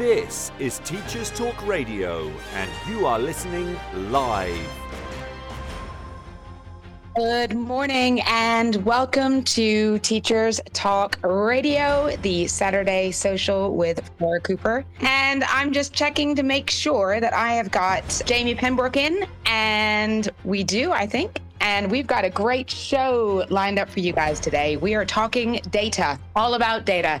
This is Teachers Talk Radio, and you are listening live. Good morning and welcome to Teachers Talk Radio, the Saturday social with Flora Cooper. And I'm just checking to make sure that I have got Jamie Pembroke in, and we do, I think. And we've got a great show lined up for you guys today. We are talking data, all about data.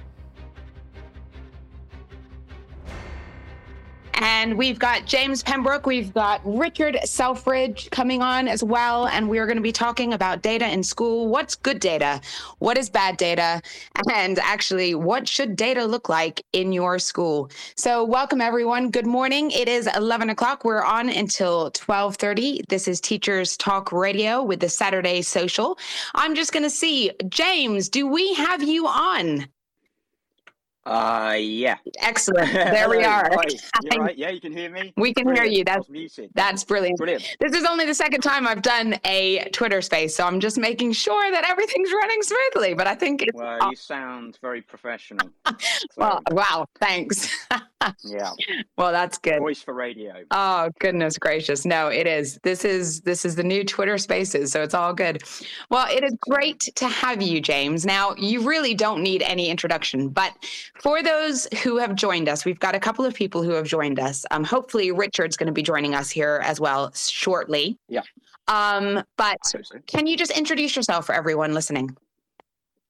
And we've got James Pembroke, we've got Richard Selfridge coming on as well. And we are going to be talking about data in school. What's good data? What is bad data? And actually, what should data look like in your school? So welcome everyone. Good morning. It is 11 o'clock. We're on until 1230. This is Teachers Talk Radio with the Saturday Social. I'm just going to see, James, do we have you on? Uh, yeah. Excellent. There we are. Right. Yeah, you can hear me. We can Brilliant. hear you. That's muted. that's brilliant. Brilliant. This is only the second time I've done a Twitter space, so I'm just making sure that everything's running smoothly. But I think it's Well, you sound very professional. So, well, wow, thanks. yeah. well, that's good. Voice for radio. Oh goodness gracious. No, it is. This is this is the new Twitter spaces, so it's all good. Well, it is great to have you, James. Now, you really don't need any introduction, but for those who have joined us, we've got a couple of people who have joined us. Um, hopefully Richard's going to be joining us here as well shortly. Yeah. Um, but can you just introduce yourself for everyone listening?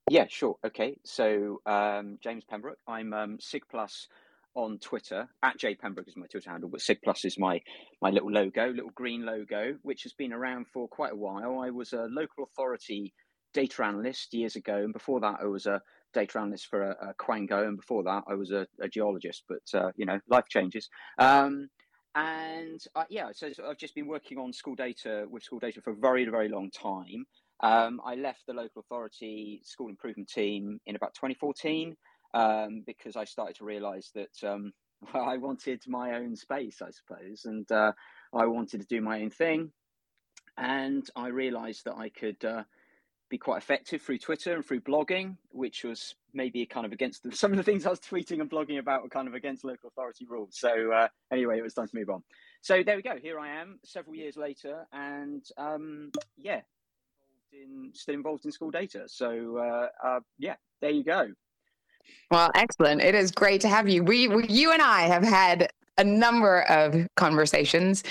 Yeah, sure. Okay. So, um, James Pembroke. I'm um, Sig Plus on Twitter. At J Pembroke is my Twitter handle, but Sig Plus is my my little logo, little green logo, which has been around for quite a while. I was a local authority data analyst years ago, and before that, I was a data analyst for a, a Quango, and before that, I was a, a geologist. But uh, you know, life changes. Um, and uh, yeah, so, so I've just been working on school data with school data for a very, very long time. Um, I left the local authority school improvement team in about 2014 um, because I started to realise that um, I wanted my own space, I suppose, and uh, I wanted to do my own thing. And I realised that I could uh, be quite effective through Twitter and through blogging, which was maybe kind of against some of the things I was tweeting and blogging about were kind of against local authority rules. So uh, anyway, it was time to move on. So there we go. Here I am, several years later, and um, yeah, in, still involved in school data. So uh, uh, yeah, there you go. Well, excellent. It is great to have you. We, we you and I have had a number of conversations.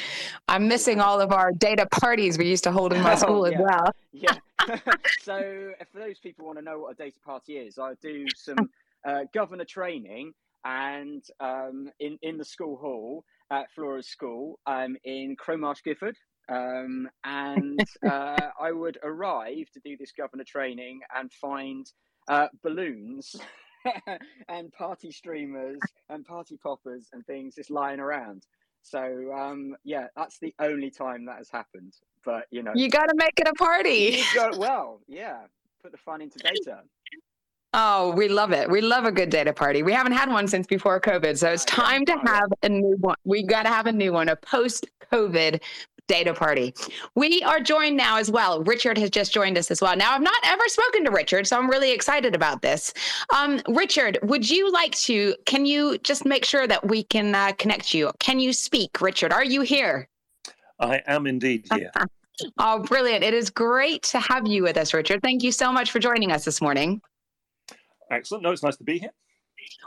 I'm missing all of our data parties we used to hold in my Oh, school as well. Yeah. so if for those people want to know what a data party is, I do some uh, governor training and um, in in the school hall at Flora's school um, in Crowmarsh Gifford. Um, and uh, I would arrive to do this governor training and find uh, balloons and party streamers and party poppers and things just lying around. So um, yeah, that's the only time that has happened. But you know, You got to make it a party. Well, yeah. Put the fun into data. Oh, we love it. We love a good data party. We haven't had one since before COVID. So it's time to have a new one. We got to have a new one, a post COVID data party. We are joined now as well. Richard has just joined us as well. Now, I've not ever spoken to Richard, so I'm really excited about this. Um, Richard, would you like to? Can you just make sure that we can uh, connect you? Can you speak, Richard? Are you here? I am indeed here. Oh, brilliant. It is great to have you with us, Richard. Thank you so much for joining us this morning. Excellent. No, it's nice to be here.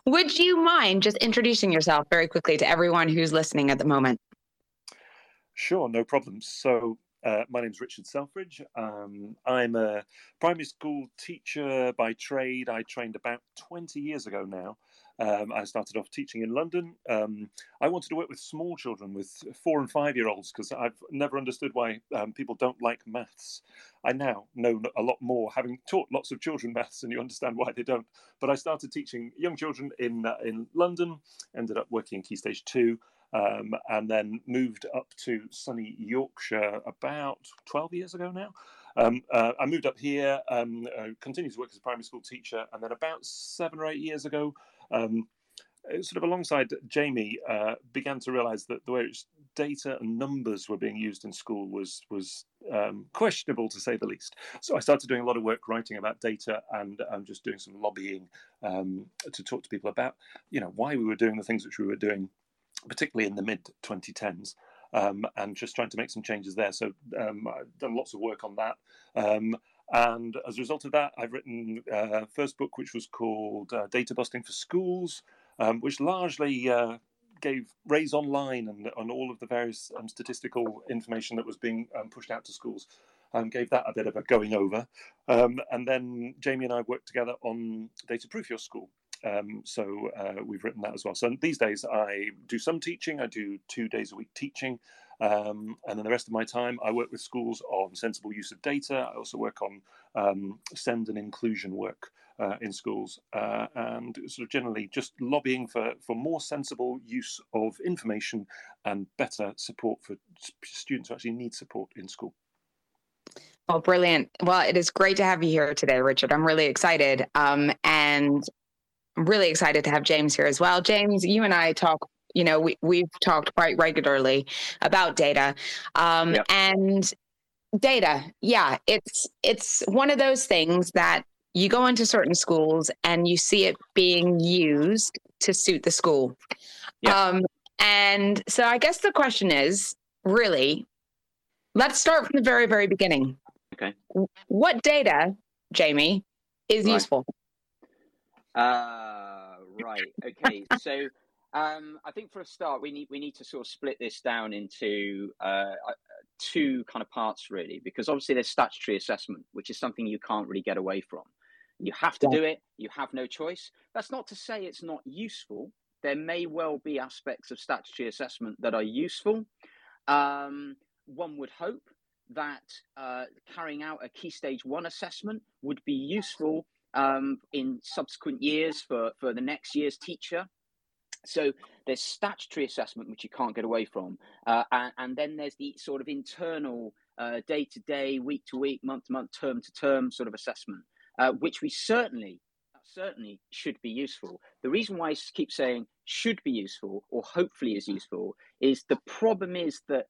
Would you mind just introducing yourself very quickly to everyone who's listening at the moment? Sure, no problem. So, uh, my is Richard Selfridge. Um, I'm a primary school teacher by trade. I trained about 20 years ago now Um, I started off teaching in London. Um, I wanted to work with small children, with four and five year olds, because I've never understood why um, people don't like maths. I now know a lot more, having taught lots of children maths, and you understand why they don't. But I started teaching young children in uh, in London. Ended up working in Key Stage Two. Um, and then moved up to sunny Yorkshire about 12 years ago now. Um, uh, I moved up here, um, uh, continued to work as a primary school teacher, and then about seven or eight years ago, um, uh, sort of alongside Jamie, uh, began to realise that the way data and numbers were being used in school was was um, questionable to say the least. So I started doing a lot of work writing about data and um, just doing some lobbying um, to talk to people about, you know, why we were doing the things which we were doing, particularly in the mid 2010s um, and just trying to make some changes there. So um, I've done lots of work on that. Um, and as a result of that, I've written a uh, first book, which was called uh, Data Busting for Schools, um, which largely uh, gave RAISEonline and on all of the various um, statistical information that was being um, pushed out to schools. Um, gave that a bit of a going over. And then Jamie and I worked together on Data Proof Your School, um, so uh, we've written that as well. So these days I do some teaching. I do two days a week teaching. Um, and then the rest of my time, I work with schools on sensible use of data. I also work on um, SEND and inclusion work uh, in schools, uh, and sort of generally just lobbying for, for more sensible use of information and better support for students who actually need support in school. Well, brilliant. Well, it is great to have you here today, Richard. I'm really excited. Um, and I'm really excited to have James here as well. James, you and I talk, you know, we, we've talked quite regularly about data. Um, yep. And data, yeah, it's it's one of those things that you go into certain schools and you see it being used to suit the school. Yep. Um, and so I guess the question is really, let's start from the very, very beginning. Okay. What data, Jamie, is right. useful? Uh, right. Okay. so um, I think for a start, we need we need to sort of split this down into uh, uh, two kind of parts, really, because obviously there's statutory assessment, which is something you can't really get away from. You have to yeah. do it. You have no choice. That's not to say it's not useful. There may well be aspects of statutory assessment that are useful. Um, one would hope that uh, carrying out a key stage one assessment would be useful um, in subsequent years for, for the next year's teacher. So there's statutory assessment, which you can't get away from. Uh, and, and, then there's the sort of internal day to day, week to week, month to month, term to term sort of assessment, uh, which we certainly, certainly should be useful. The reason why I keep saying should be useful or hopefully is useful is the problem is that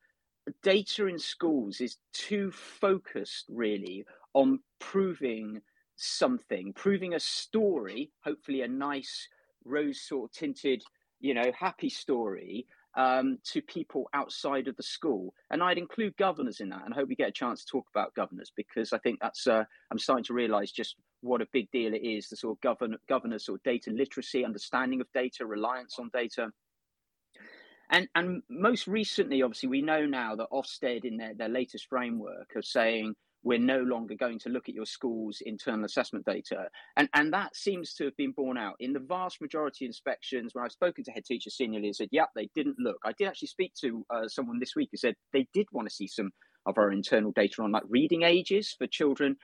data in schools is too focused really on proving something, proving a story, hopefully a nice rose sort of tinted, you know, happy story um, to people outside of the school. And I'd include governors in that. And I hope we get a chance to talk about governors because I think that's, uh, I'm starting to realize just what a big deal it is the sort of govern, governors sort of data literacy, understanding of data, reliance on data. And, and most recently, obviously, we know now that Ofsted, in their, their latest framework, are saying we're no longer going to look at your school's internal assessment data. And, and that seems to have been borne out. In the vast majority of inspections, when I've spoken to head teachers seniorly, and said, yep, they didn't look. I did actually speak to uh, someone this week who said they did want to see some of our internal data on like reading ages for children.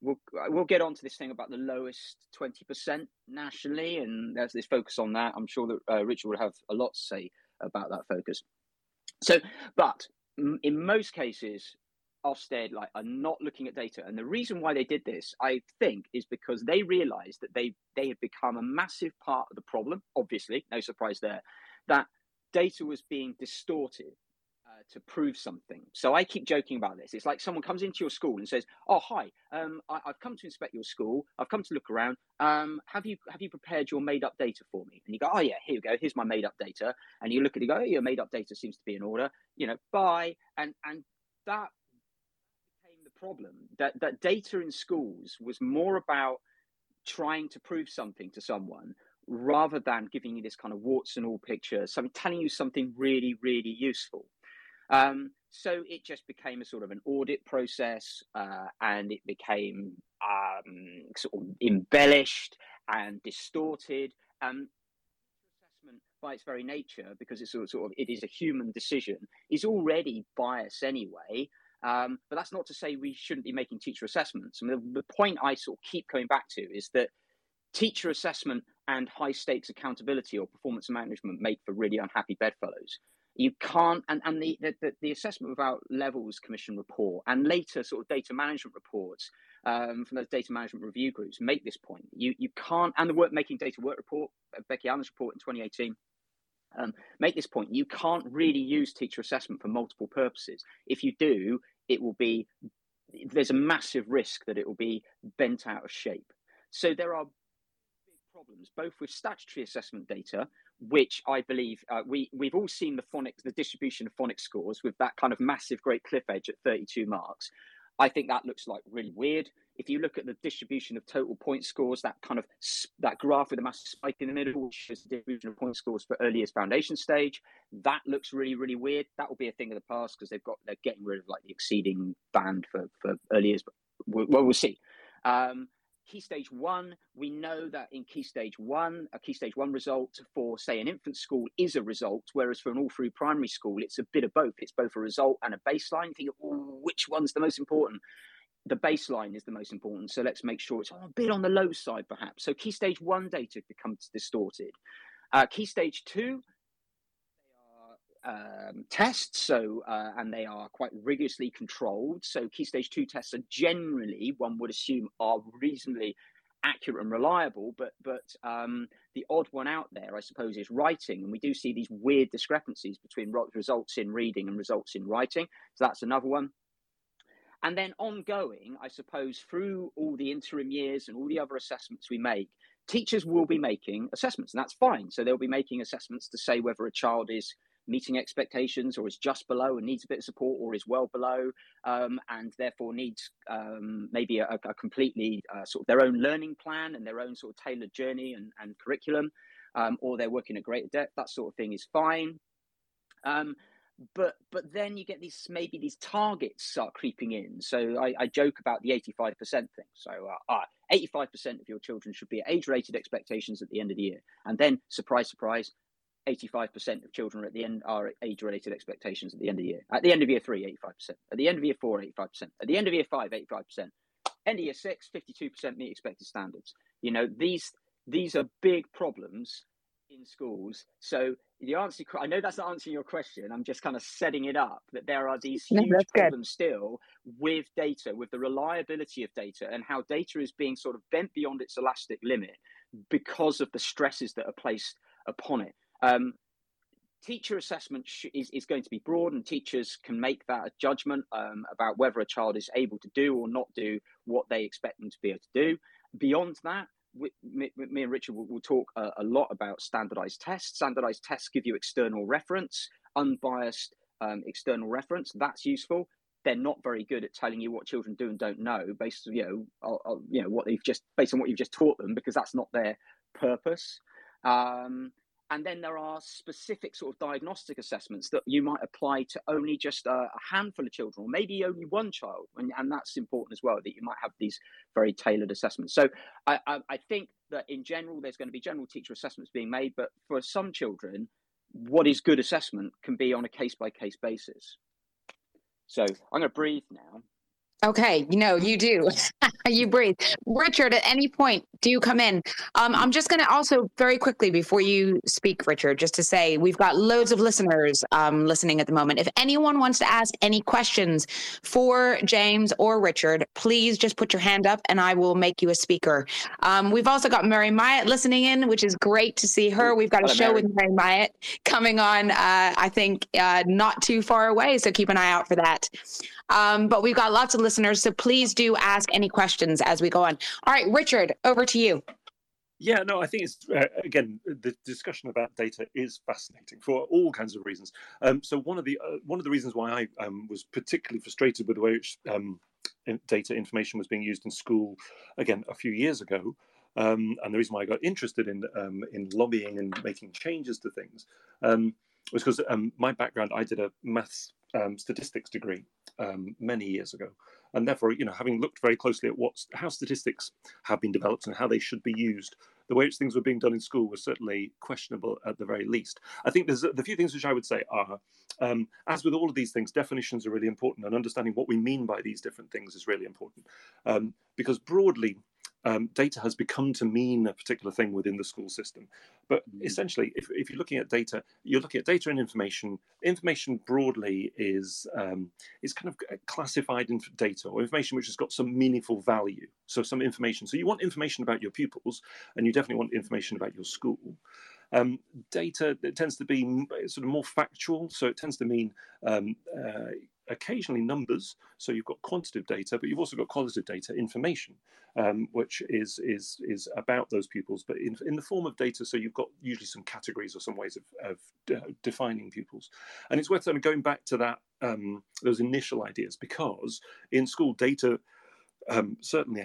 We'll, we'll get on to this thing about the lowest 20% nationally, and there's this focus on that. I'm sure that uh, Richard will have a lot to say about that focus. So, but in most cases, Ofsted like are not looking at data, and the reason why they did this, I think, is because they realised that they they had become a massive part of the problem. Obviously, no surprise there, that data was being distorted uh, to prove something. So I keep joking about this. It's like someone comes into your school and says, "Oh, hi, um, I, have come to inspect your school. I've come to look around. Um, have you have you prepared your made up data for me?" And you go, "Oh yeah, here you go. Here's my made up data." And you look at it, go, oh, "Your made up data seems to be in order." You know, bye. And and that problem that that data in schools was more about trying to prove something to someone rather than giving you this kind of warts and all picture, something telling you something really, really useful. Um, so it just became a sort of an audit process, uh, and it became um, sort of embellished and distorted. Um, assessment, by its very nature, because it's sort of, sort of it is a human decision, is already biased anyway. Um, but that's not to say we shouldn't be making teacher assessments. Mean, the, the point I sort of keep coming back to is that teacher assessment and high stakes accountability or performance management make for really unhappy bedfellows. You can't, and, and the, the, the assessment without levels commission report and later sort of data management reports um, from those data management review groups make this point. You, you can't, and the work making data work report, uh, Becky Allen's report in 2018, um, make this point. You can't really use teacher assessment for multiple purposes. If you do, it will be, there's a massive risk that it will be bent out of shape. So there are big problems, both with statutory assessment data, which I believe uh, we we've all seen the phonics, the distribution of phonics scores with that kind of massive great cliff edge at 32 marks. I think that looks like really weird. If you look at the distribution of total point scores, that kind of that graph with a massive spike in the middle, which is the distribution of point scores for early years foundation stage, that looks really really weird. That will be a thing of the past because they've got they're getting rid of like the exceeding band for for early years. Well, we'll see. Um, key stage one, we know that in key stage one, a key stage one result for, say, an infant school is a result, whereas for an all through primary school, it's a bit of both. It's both a result and a baseline. You think, oh, which one's the most important? The baseline is the most important. So let's make sure it's a bit on the low side, perhaps. So key stage one data becomes distorted. Uh, key stage two, um, tests, so uh, and they are quite rigorously controlled. So key stage two tests are generally, one would assume, are reasonably accurate and reliable. But but um, the odd one out there, I suppose, is writing, and we do see these weird discrepancies between results in reading and results in writing. So that's another one. And then ongoing, I suppose, through all the interim years and all the other assessments we make, teachers will be making assessments, and that's fine. So they'll be making assessments to say whether a child is meeting expectations or is just below and needs a bit of support or is well below um, and therefore needs um, maybe a, a completely uh, sort of their own learning plan and their own sort of tailored journey and, and curriculum um, or they're working at greater depth that sort of thing is fine um, but but then you get these maybe these targets start creeping in so i, I joke about the 85% thing so uh, 85% ah, of your children should be at age related expectations at the end of the year and then surprise surprise 85% of children at the end are age related expectations at the end of the year. At the end of year three, 85%. At the end of year four, 85%. At the end of year five, 85%. End of year six, 52% meet expected standards. You know, these these are big problems in schools. So the answer, I know that's not answering your question. I'm just kind of setting it up that there are these huge no, problems good. still with data, with the reliability of data and how data is being sort of bent beyond its elastic limit because of the stresses that are placed upon it. Um, teacher assessment sh- is, is going to be broad, and teachers can make that a judgment um, about whether a child is able to do or not do what they expect them to be able to do. Beyond that, me, me, and Richard will, will talk a, a, lot about standardized tests. Standardized tests give you external reference, unbiased um, external reference. That's useful. They're not very good at telling you what children do and don't know based, you know, on, you know what they've just based on what you've just taught them because that's not their purpose. Um, and then there are specific sort of diagnostic assessments that you might apply to only just a, a handful of children, or maybe only one child. And, and, that's important as well, that you might have these very tailored assessments. So I, I, I think that in general, there's going to be general teacher assessments being made, but for some children, what is good assessment can be on a case by case basis. So I'm going to breathe now. Okay, you know, you do. you breathe. Richard, at any point, do you come in? Um, I'm just going to also very quickly before you speak, Richard, just to say we've got loads of listeners um, listening at the moment. If anyone wants to ask any questions for James or Richard, please just put your hand up and I will make you a speaker. Um, we've also got Mary Myatt listening in, which is great to see her. We've got a Hello, show Mary. with Mary Myatt coming on, uh, I think, uh, not too far away. So keep an eye out for that. Um, but we've got lots of listeners, so please do ask any questions as we go on. All right, Richard, over to you. Yeah, no, I think it's uh, again the discussion about data is fascinating for all kinds of reasons. Um, so one of the uh, one of the reasons why I um, was particularly frustrated with the way which um, data information was being used in school, again a few years ago, um, and the reason why I got interested in um, in lobbying and making changes to things um, was because my background I did a maths statistics degree um, many years ago. and therefore, you know, having looked very closely at what how statistics have been developed and how they should be used, the way which things were being done in school was certainly questionable at the very least. I think there's the few things which I would say are, um, as with all of these things, definitions are really important, and understanding what we mean by these different things is really important, um, because broadly um, data has become to mean a particular thing within the school system. But mm. essentially, if, if, you're looking at data, you're looking at data and information. Information broadly is um, is kind of classified in data or information which has got some meaningful value. So some information. So you want information about your pupils, and you definitely want information about your school. Um, data tends to be sort of more factual, so it tends to mean um, uh, occasionally numbers. So you've got quantitative data, but you've also got qualitative data, information, um, which is is is about those pupils, but in, in the form of data. So you've got usually some categories or some ways of, of de- defining pupils. And it's worth going back to that um, those initial ideas because in school data um, certainly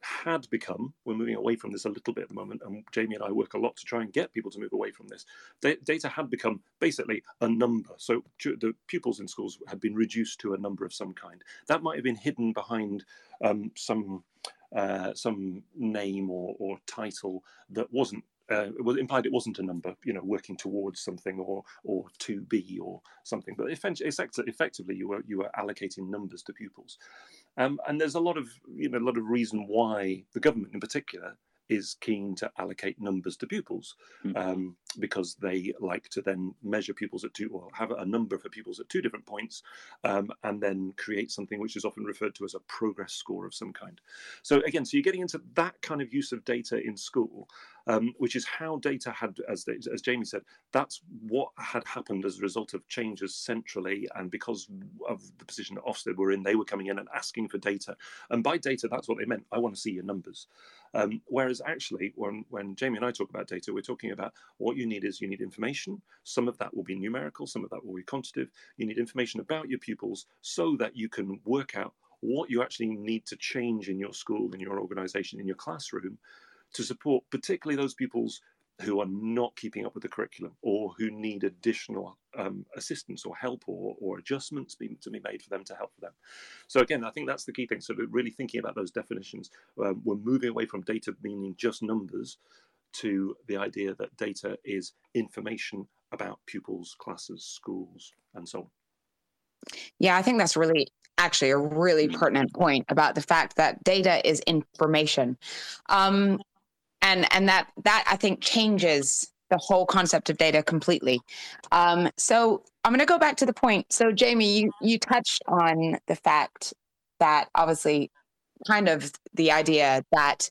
had become, we're moving away from this a little bit at the moment, and Jamie and I work a lot to try and get people to move away from this. data had become basically a number. So the pupils in schools had been reduced to a number of some kind. That might have been hidden behind um, some uh, some name or, or title that wasn't uh, it was implied it wasn't a number, you know, working towards something or or to be or something. But effectively, you were you were allocating numbers to pupils, um, and there's a lot of you know a lot of reason why the government in particular is keen to allocate numbers to pupils mm-hmm. um, because they like to then measure pupils at two or have a number for pupils at two different points um, and then create something which is often referred to as a progress score of some kind. So again, so you're getting into that kind of use of data in school, um, which is how data had, as, as Jamie said, that's what had happened as a result of changes centrally and because of the position that Ofsted were in, they were coming in and asking for data. And by data, that's what they meant. I want to see your numbers. Um, whereas actually, when, when Jamie and I talk about data, we're talking about what you need is you need information. Some of that will be numerical, some of that will be quantitative. You need information about your pupils so that you can work out what you actually need to change in your school, in your organization, in your classroom to support particularly those pupils who are not keeping up with the curriculum or who need additional um, assistance or help or, or adjustments be, to be made for them to help them. So again, I think that's the key thing. So really thinking about those definitions, um, we're moving away from data meaning just numbers to the idea that data is information about pupils, classes, schools, and so on. Yeah, I think that's really actually a really pertinent point about the fact that data is information. Um, and and that that I think changes the whole concept of data completely. Um, so I'm going to go back to the point. So Jamie, you you touched on the fact that obviously, kind of the idea that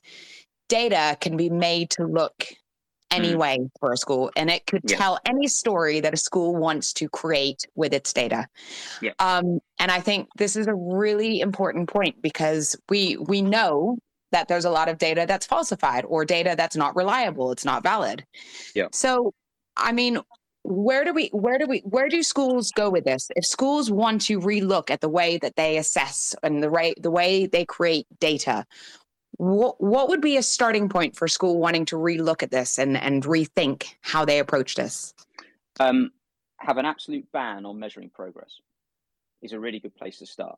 data can be made to look any mm. way for a school and it could yeah. tell any story that a school wants to create with its data yeah. um, and i think this is a really important point because we we know that there's a lot of data that's falsified or data that's not reliable it's not valid yeah so i mean where do we where do we where do schools go with this if schools want to relook at the way that they assess and the right the way they create data what what would be a starting point for school wanting to relook at this and and rethink how they approach this um, have an absolute ban on measuring progress is a really good place to start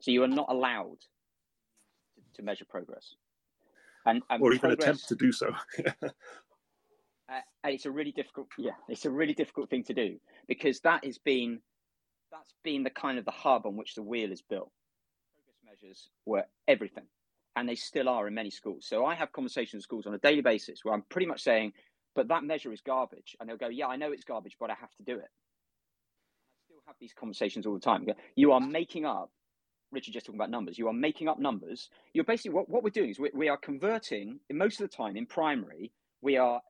so you are not allowed to measure progress. And, and or even progress, attempt to do so. uh, and it's a really difficult, yeah, it's a really difficult thing to do because that has been that's been the kind of the hub on which the wheel is built. Progress measures were everything, and they still are in many schools. So I have conversations with schools on a daily basis where I'm pretty much saying, "But that measure is garbage," and they'll go, "Yeah, I know it's garbage, but I have to do it." I still have these conversations all the time. You are making up Richard just talking about numbers, you are making up numbers. You're basically what, what we're doing is we, we are converting most of the time in primary. We are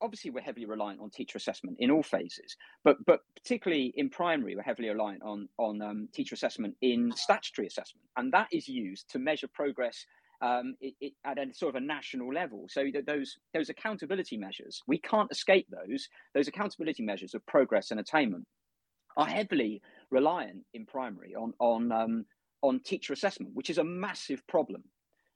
obviously we're heavily reliant on teacher assessment in all phases, but but particularly in primary we're heavily reliant on on um, teacher assessment in statutory assessment, and that is used to measure progress um, it, it, at a sort of a national level. So those those accountability measures, we can't escape those. Those accountability measures of progress and attainment are heavily reliant in primary on on um, on teacher assessment, which is a massive problem.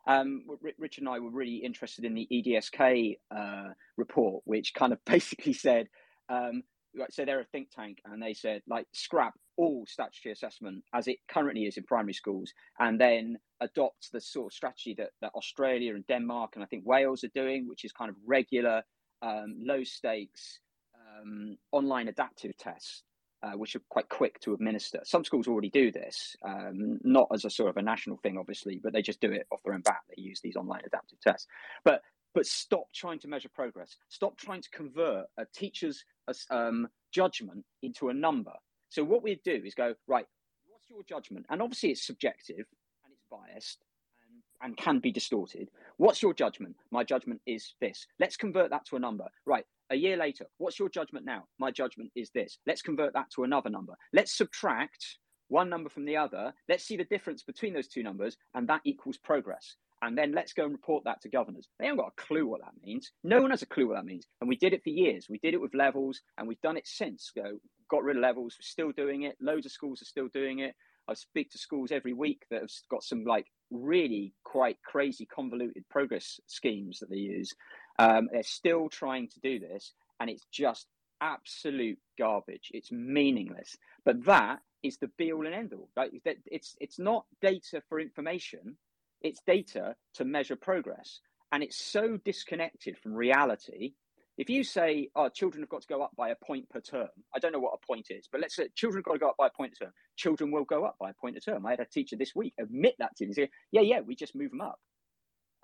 Um, Richard and I were really interested in the EDSK uh, report, which kind of basically said, um, so they're a think tank, and they said, like, scrap all statutory assessment as it currently is in primary schools and then adopt the sort of strategy that, that Australia and Denmark and I think Wales are doing, which is kind of regular, um, low stakes um, online adaptive tests. Uh, which are quite quick to administer. Some schools already do this, um, not as a sort of a national thing, obviously, but they just do it off their own bat. They use these online adaptive tests. But but stop trying to measure progress. Stop trying to convert a teacher's um, judgment into a number. So what we do is go right. What's your judgment? And obviously it's subjective and it's biased and, and can be distorted. What's your judgment? My judgment is this. Let's convert that to a number. Right. A year later, what's your judgment now? My judgment is this. Let's convert that to another number. Let's subtract one number from the other. Let's see the difference between those two numbers, and that equals progress and then let's go and report that to governors. They haven't got a clue what that means. No one has a clue what that means. And we did it for years. We did it with levels, and we've done it since. Go, got rid of levels. We're still doing it. Loads of schools are still doing it. I speak to schools every week that have got some like really quite crazy convoluted progress schemes that they use. Um, they're still trying to do this, and it's just absolute garbage. It's meaningless. But that is the be all and end all. Like it's it's not data for information it's data to measure progress. And it's so disconnected from reality. If you say, oh, children have got to go up by a point per term, I don't know what a point is, but let's say children have got to go up by a point a term. Children will go up by a point a term. I had a teacher this week admit that to me. Say, yeah, yeah, we just move them up.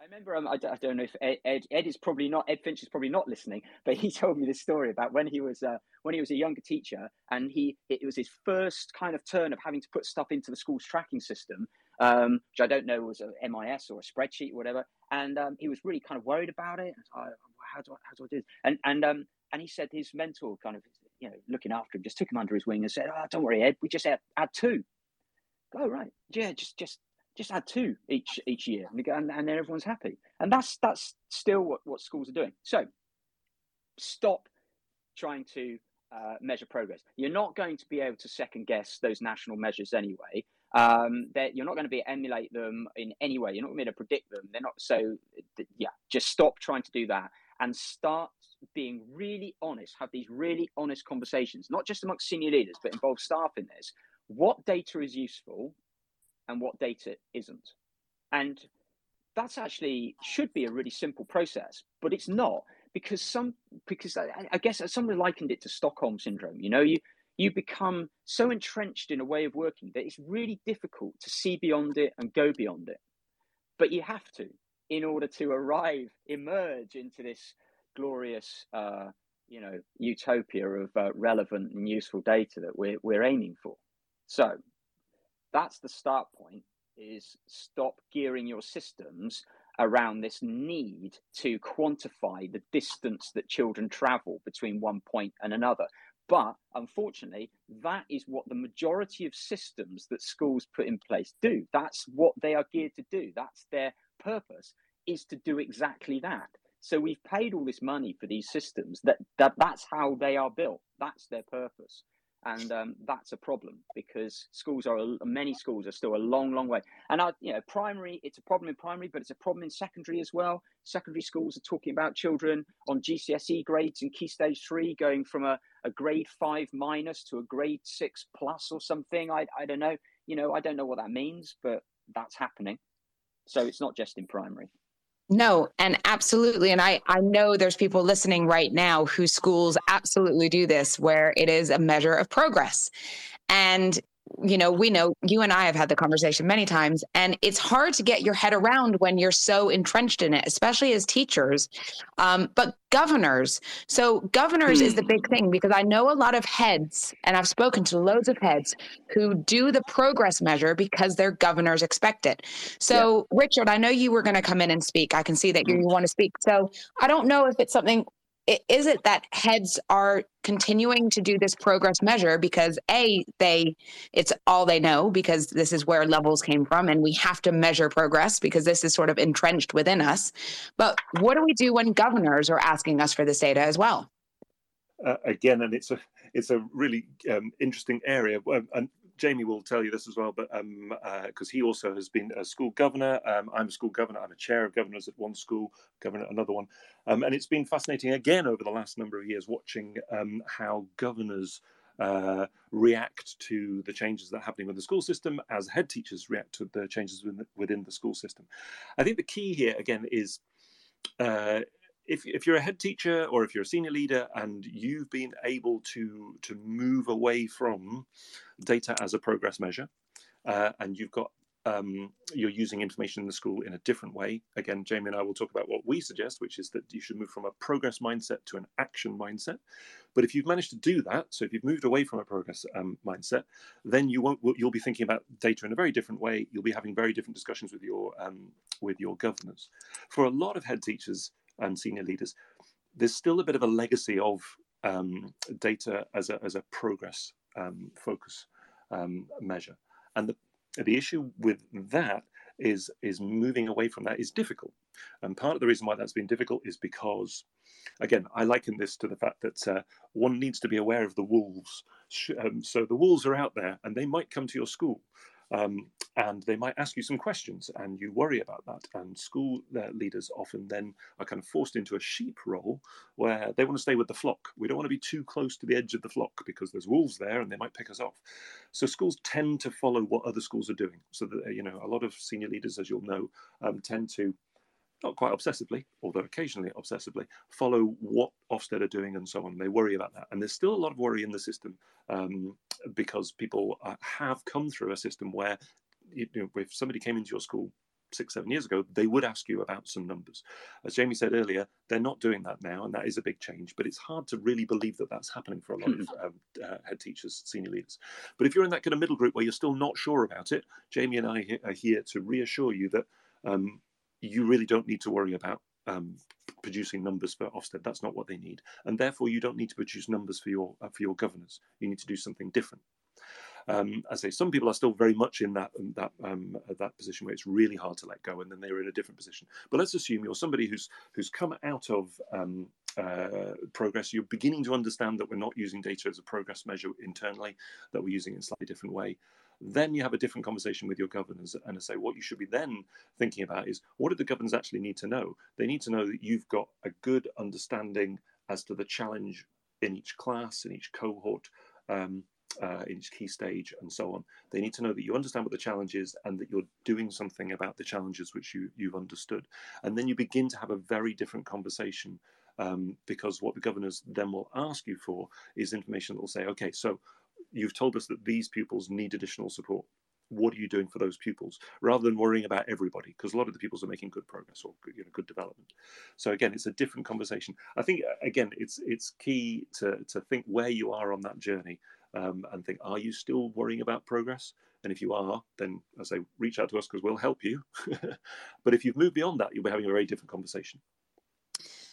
I remember, um, I, I, don't know if Ed, Ed, Ed, is probably not, Ed Finch is probably not listening, but he told me this story about when he was uh, when he was a younger teacher, and he it was his first kind of turn of having to put stuff into the school's tracking system, um, which I don't know was a MIS or a spreadsheet or whatever. And um, he was really kind of worried about it. How do I, how do I do this? And and um, and he said his mentor kind of you know looking after him just took him under his wing and said, "Oh, don't worry, Ed. We just add, add two. Oh right, yeah, just just just add two each each year, and, and then everyone's happy. And that's that's still what what schools are doing. So stop trying to uh, measure progress. You're not going to be able to second guess those national measures anyway um, that you're not going to be emulate them in any way. You're not going to predict them. They're not. So yeah, just stop trying to do that and start being really honest. Have these really honest conversations, not just amongst senior leaders, but involve staff in this. What data is useful, and what data isn't, and that's actually should be a really simple process, but it's not because some because I, I guess someone likened it to Stockholm syndrome. You know, you you become so entrenched in a way of working that it's really difficult to see beyond it and go beyond it. But you have to in order to arrive, emerge into this glorious, uh, you know, utopia of uh, relevant and useful data that we're, we're aiming for. So that's the start point is stop gearing your systems around this need to quantify the distance that children travel between one point and another but unfortunately, that is what the majority of systems that schools put in place do. That's what they are geared to do. That's their purpose is to do exactly that. So we've paid all this money for these systems that, that that's how they are built. That's their purpose. And um, that's a problem because schools are many schools are still a long long way. And I, you know primary it's a problem in primary but it's a problem in secondary as well. Secondary schools are talking about children on gcse grades and key stage three going from a, a grade five minus to a grade six plus or something. I, I don't know. You know i don't know what that means but that's happening so it's not just in primary no, and absolutely. And I, I know there's people listening right now whose schools absolutely do this, where it is a measure of progress. And you know, we know you and I have had the conversation many times, and it's hard to get your head around when you're so entrenched in it, especially as teachers. Um, but governors, so governors is the big thing because I know a lot of heads, and I've spoken to loads of heads who do the progress measure because their governors expect it. So, yeah. Richard, I know you were going to come in and speak. I can see that you mm-hmm. want to speak. So, I don't know if it's something is it that heads are continuing to do this progress measure because a they it's all they know because this is where levels came from and we have to measure progress because this is sort of entrenched within us. But what do we do when governors are asking us for this data as well? Uh, again and it's a it's a really um, interesting area and Jamie will tell you this as well, but because um, uh, he also has been a school governor. Um, I'm a school governor. I'm a chair of governors at one school, governor at another one, um, and it's been fascinating again over the last number of years watching um, how governors uh, react to the changes that are happening with the school system, as head teachers react to the changes within the, within the school system. I think the key here, again, is uh, if, if you're a head teacher or if you're a senior leader and you've been able to to move away from data as a progress measure uh, and you've got um, you're using information in the school in a different way. Again, Jamie and I will talk about what we suggest, which is that you should move from a progress mindset to an action mindset. But if you've managed to do that, so if you've moved away from a progress um, mindset, then you won't. You'll be thinking about data in a very different way. You'll be having very different discussions with your um, with your governors. For a lot of head teachers and senior leaders, there's still a bit of a legacy of um, data as a as a progress um, focus um, measure, and the the issue with that is is moving away from that is difficult. And part of the reason why that's been difficult is because again i liken this to the fact that uh, one needs to be aware of the wolves um, so the wolves are out there and they might come to your school um, and they might ask you some questions, and you worry about that. And school uh, leaders often then are kind of forced into a sheep role where they want to stay with the flock. We don't want to be too close to the edge of the flock because there's wolves there and they might pick us off. So schools tend to follow what other schools are doing. So that you know, a lot of senior leaders, as you'll know, um, tend to not quite obsessively, although occasionally obsessively, follow what Ofsted are doing and so on. They worry about that. And there's still a lot of worry in the system um, because people uh, have come through a system where you know, if somebody came into your school six, seven years ago, they would ask you about some numbers. As Jamie said earlier, they're not doing that now, and that is a big change. But it's hard to really believe that that's happening for a lot of um, uh, head teachers, senior leaders. But if you're in that kind of middle group where you're still not sure about it, Jamie and I are here to reassure you that um, you really don't need to worry about um, producing numbers for Ofsted. That's not what they need, and therefore you don't need to produce numbers for your uh, for your governors. You need to do something different. Um, I say some people are still very much in that um, that um, that position where it's really hard to let go, and then they're in a different position. But let's assume you're somebody who's who's come out of um, uh, progress. You're beginning to understand that we're not using data as a progress measure internally; that we're using it in a slightly different way then you have a different conversation with your governors and say what you should be then thinking about is what do the governors actually need to know? They need to know that you've got a good understanding as to the challenge in each class in each cohort um, uh, in each key stage and so on. They need to know that you understand what the challenge is and that you're doing something about the challenges which you, you've understood. And then you begin to have a very different conversation um, because what the governors then will ask you for is information that will say okay so you've told us that these pupils need additional support. What are you doing for those pupils, rather than worrying about everybody? Because a lot of the pupils are making good progress or you know, good development. So again, it's a different conversation. I think again, it's it's key to to think where you are on that journey um, and think, are you still worrying about progress? And if you are, then I say reach out to us because we'll help you. but if you've moved beyond that, you'll be having a very different conversation.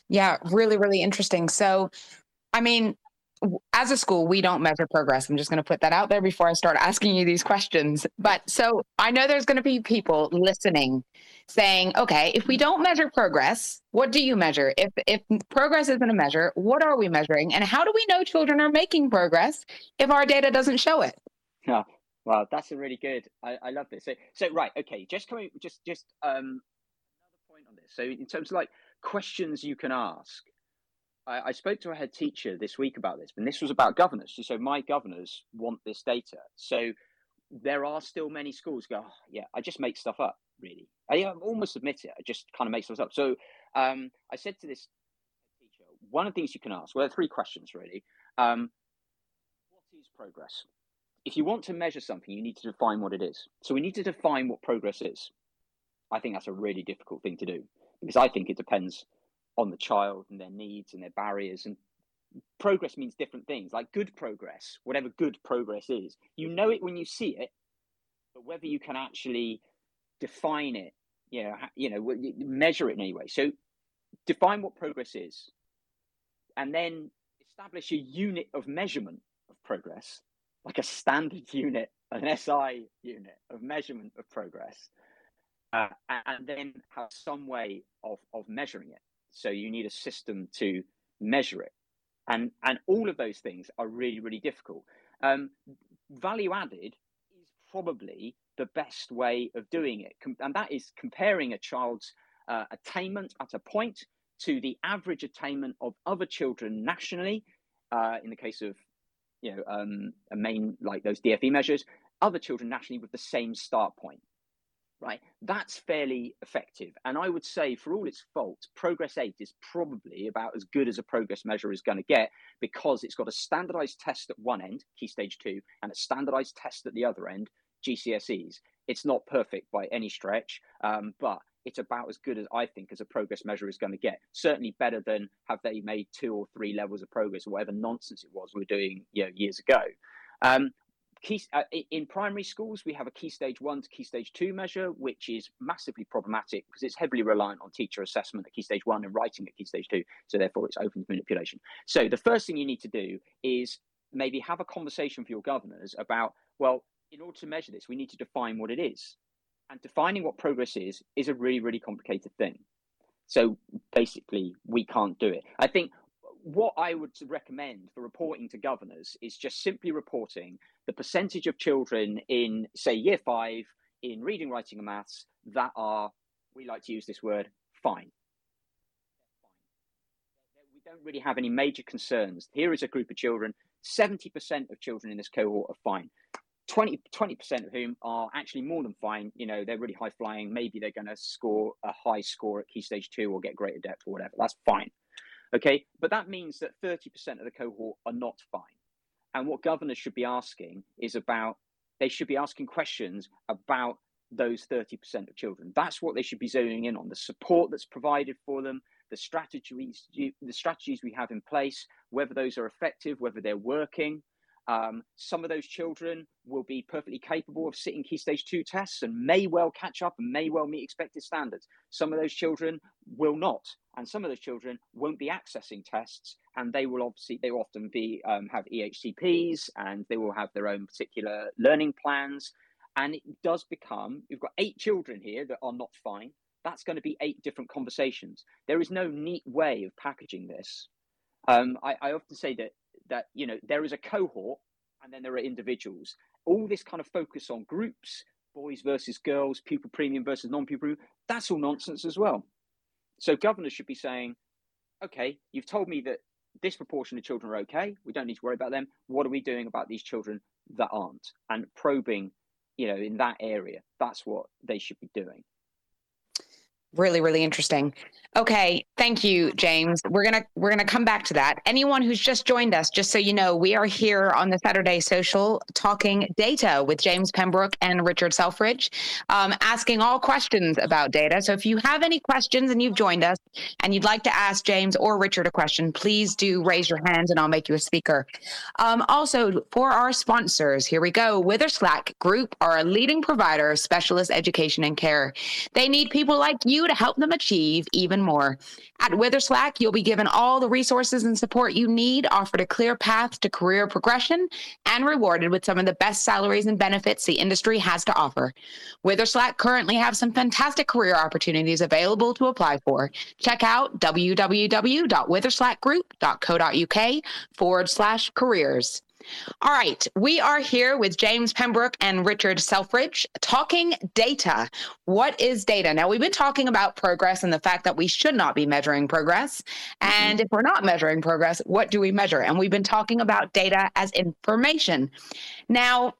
Yeah, really, really interesting. So, I mean, as a school, we don't measure progress. I'm just going to put that out there before I start asking you these questions. But so I know there's going to be people listening saying, okay, if we don't measure progress, what do you measure? If if progress isn't a measure, what are we measuring? And how do we know children are making progress if our data doesn't show it? Yeah. Wow, that's a really good. I, I love this. So so right, okay, just coming just just um another point on this. So in terms of like questions you can ask, I, I, spoke to a head teacher this week about this, and this was about governors. Said, My governors want this data. So there are still many schools go, oh, Yeah, I just make stuff up, really. I almost admit it. I just kind of make stuff up. So um, I said to this teacher, One of the things you can ask, well, three questions really. Um, what is progress? If you want to measure something, you need to define what it is. So we need to define what progress is. I think that's a really difficult thing to do because I think it depends on the child and their needs and their barriers and progress means different things like good progress whatever good progress is. You know it when you see it but whether you can actually define it you know you know measure it in any way. So define what progress is and then establish a unit of measurement of progress like a standard unit an si unit of measurement of progress uh, and then have some way of, of measuring it so you need a system to measure it. And, and all of those things are really, really difficult. Um, value added is probably the best way of doing it. And that is comparing a child's uh, attainment at a point to the average attainment of other children nationally. Uh, in the case of you know, um, a main like those DFE measures. Other children nationally with the same start point, right? That's fairly effective. And I would say, for all its faults, Progress 8 is probably about as good as a progress measure is going to get because it's got a standardized test at one end, Key Stage 2, and a standardized test at the other end, GCSEs. It's not perfect by any stretch, um, but it's about as good as I think as a progress measure is going to get. Certainly better than have they made two or three levels of progress or whatever nonsense it was we were doing you know, years ago. Um, key, uh, in primary schools, we have a key stage one to key stage two measure, which is massively problematic because it's heavily reliant on teacher assessment at key stage one and writing at key stage two. So therefore, it's open to manipulation. So the first thing you need to do is maybe have a conversation with your governors about, well, in order to measure this, we need to define what it is. And defining what progress is is a really, really complicated thing. So basically, we can't do it. I think what I would recommend for reporting to governors is just simply reporting the percentage of children in, say, year five in reading, writing, and maths that are, we like to use this word, fine. We don't really have any major concerns. Here is a group of children, 70% of children in this cohort are fine. 20 percent of whom are actually more than fine. You know, they're really high flying. Maybe they're going to score a high score at key stage two or get greater depth or whatever. That's fine. Okay, but that means that 30% of the cohort are not fine. And what governors should be asking is about, they should be asking questions about those 30% of children. That's what they should be zoning in on the support that's provided for them, the strategies, the strategies we have in place, whether those are effective, whether they're working, um, some of those children will be perfectly capable of sitting key stage two tests and may well catch up and may well meet expected standards. Some of those children will not, and some of those children won't be accessing tests, and they will obviously they will often be um, have EHCPs and they will have their own particular learning plans. And it does become you've got eight children here that are not fine. That's going to be eight different conversations. There is no neat way of packaging this. Um, I, I often say that that you know there is a cohort and then there are individuals. All this kind of focus on groups, boys versus girls, pupil premium versus non-pupil premium, that's all nonsense as well. So governors should be saying, okay, you've told me that this proportion of children are okay. We don't need to worry about them. What are we doing about these children that aren't? And probing, you know, in that area, that's what they should be doing. Really, really interesting. Okay, thank you, James. We're gonna we're gonna come back to that. Anyone who's just joined us, just so you know, we are here on the Saturday Social talking data with James Pembroke and Richard Selfridge, um, asking all questions about data. So if you have any questions and you've joined us and you'd like to ask James or Richard a question, please do raise your hand and I'll make you a speaker. Um, also, for our sponsors, here we go. Witherslack Group are a leading provider of specialist education and care. They need people like you to help them achieve even more. At Witherslack, you'll be given all the resources and support you need, offered a clear path to career progression, and rewarded with some of the best salaries and benefits the industry has to offer. Witherslack currently have some fantastic career opportunities available to apply for. Check out www.witherslackgroup.co.uk forward slash careers. All right, we are here with James Pembroke and Richard Selfridge talking data. What is data? Now, we've been talking about progress and the fact that we should not be measuring progress. And mm-hmm. if we're not measuring progress, what do we measure? And we've been talking about data as information. Now,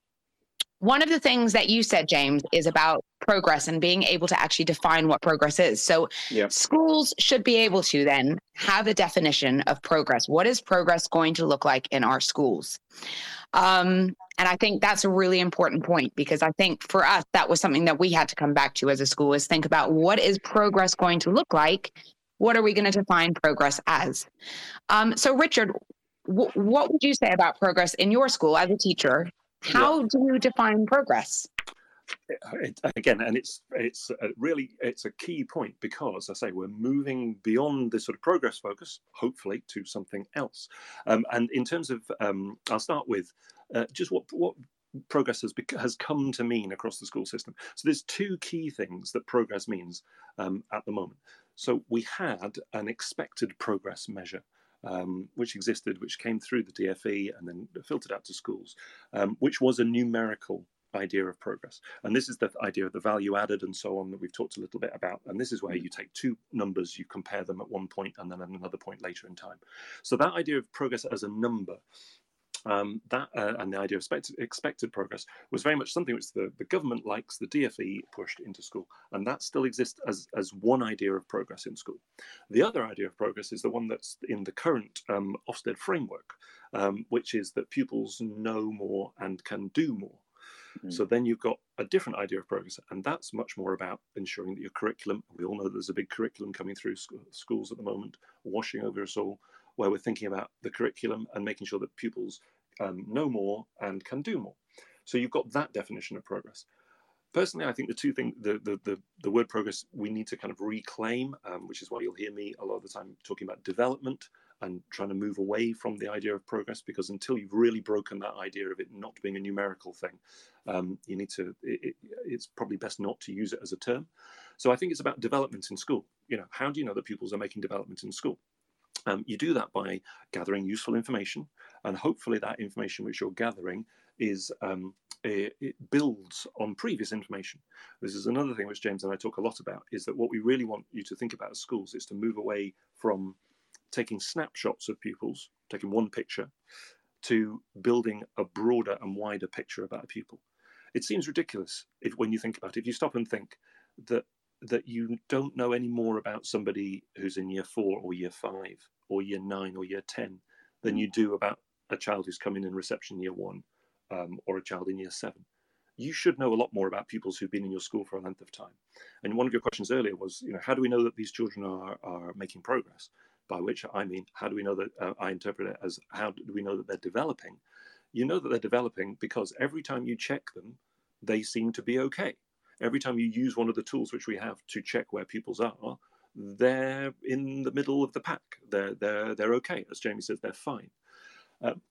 one of the things that you said, James, is about progress and being able to actually define what progress is. So, yep. schools should be able to then have a definition of progress. What is progress going to look like in our schools? Um, and I think that's a really important point because I think for us, that was something that we had to come back to as a school is think about what is progress going to look like? What are we going to define progress as? Um, so, Richard, w- what would you say about progress in your school as a teacher how yeah. do you define progress? It, again, and it's it's really it's a key point because I say we're moving beyond this sort of progress focus, hopefully, to something else. Um, and in terms of, um, I'll start with uh, just what what progress has bec- has come to mean across the school system. So there's two key things that progress means um, at the moment. So we had an expected progress measure um, which existed, which came through the DFE and then filtered out to schools, um, which was a numerical idea of progress. And this is the idea of the value added and so on that we've talked a little bit about. And this is where you take two numbers, you compare them at one point and then at another point later in time. So that idea of progress as a number um, that uh, and the idea of expected, expected, progress was very much something which the, the government likes, the DFE pushed into school, and that still exists as, as one idea of progress in school. The other idea of progress is the one that's in the current um, Ofsted framework, um, which is that pupils know more and can do more. Mm. So then you've got a different idea of progress, and that's much more about ensuring that your curriculum. We all know there's a big curriculum coming through schools at the moment, washing over us all where we're thinking about the curriculum and making sure that pupils um, know more and can do more. So you've got that definition of progress. Personally, I think the two things, the, the, the, the, word progress, we need to kind of reclaim, um, which is why you'll hear me a lot of the time talking about development and trying to move away from the idea of progress because until you've really broken that idea of it not being a numerical thing, um, you need to, it, it, it's probably best not to use it as a term. So I think it's about development in school. You know, how do you know that pupils are making development in school? Um, you do that by gathering useful information, and hopefully that information which you're gathering is um, it, it, builds on previous information. This is another thing which James and I talk a lot about, is that what we really want you to think about as schools is to move away from taking snapshots of pupils, taking one picture, to building a broader and wider picture about a pupil. It seems ridiculous if, when you think about it, if you stop and think that that you don't know any more about somebody who's in year four or year five or year nine or year 10 than mm. you do about a child who's coming in reception year one um, or a child in year seven. You should know a lot more about pupils who've been in your school for a length of time. And one of your questions earlier was, you know, how do we know that these children are, are making progress? By which I mean, how do we know that uh, I interpret it as how do we know that they're developing? You know that they're developing because every time you check them, they seem to be okay every time you use one of the tools which we have to check where pupils are, they're in the middle of the pack. They're they're they're okay. As Jamie says, they're fine. Um,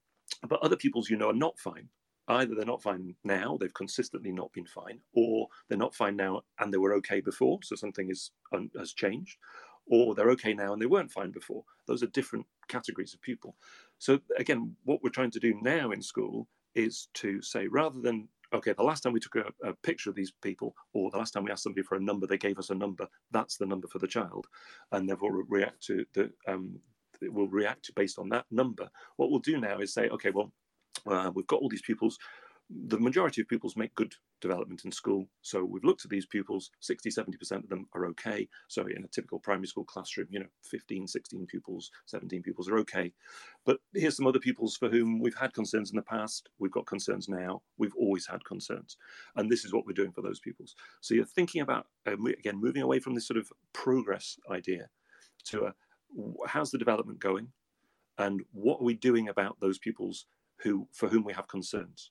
but other pupils, you know, are not fine. Either they're not fine now, they've consistently not been fine, or they're not fine now and they were okay before, so something is has changed, or they're okay now and they weren't fine before. Those are different categories of pupil. So again, what we're trying to do now in school is to say rather than okay, the last time we took a, a, picture of these people, or the last time we asked somebody for a number, they gave us a number. That's the number for the child, and therefore react to the um, will react based on that number. What we'll do now is say, okay, well, uh, we've got all these pupils the majority of pupils make good development in school. So we've looked at these pupils, 60, 70% of them are okay. So in a typical primary school classroom, you know, 15, 16 pupils, 17 pupils are okay. But here's some other pupils for whom we've had concerns in the past, we've got concerns now, we've always had concerns. And this is what we're doing for those pupils. So you're thinking about, uh, again, moving away from this sort of progress idea to a, how's the development going? And what are we doing about those pupils who for whom we have concerns?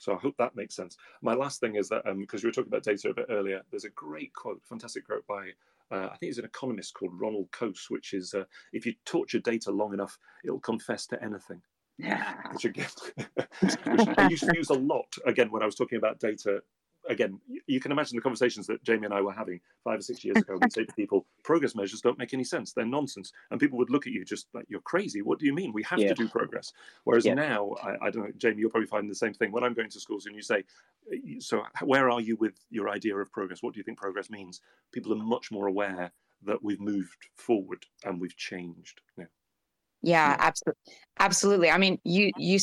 So I hope that makes sense. My last thing is that because um, you were talking about data a bit earlier, there's a great quote, fantastic quote by uh, I think he's an economist called Ronald Coase, which is uh, if you torture data long enough, it'll confess to anything. Yeah. Which again, which I used to use a lot again when I was talking about data again, you can imagine the conversations that Jamie and I were having five or six years ago. We'd say to people, progress measures don't make any sense. They're nonsense. And people would look at you just like, you're crazy. What do you mean? We have yeah. to do progress. Whereas yeah. now, I, I, don't know, Jamie, you'll probably find the same thing. When I'm going to schools and you say, so where are you with your idea of progress? What do you think progress means? People are much more aware that we've moved forward and we've changed. Yeah, yeah. absolutely. Absolutely. I mean, you you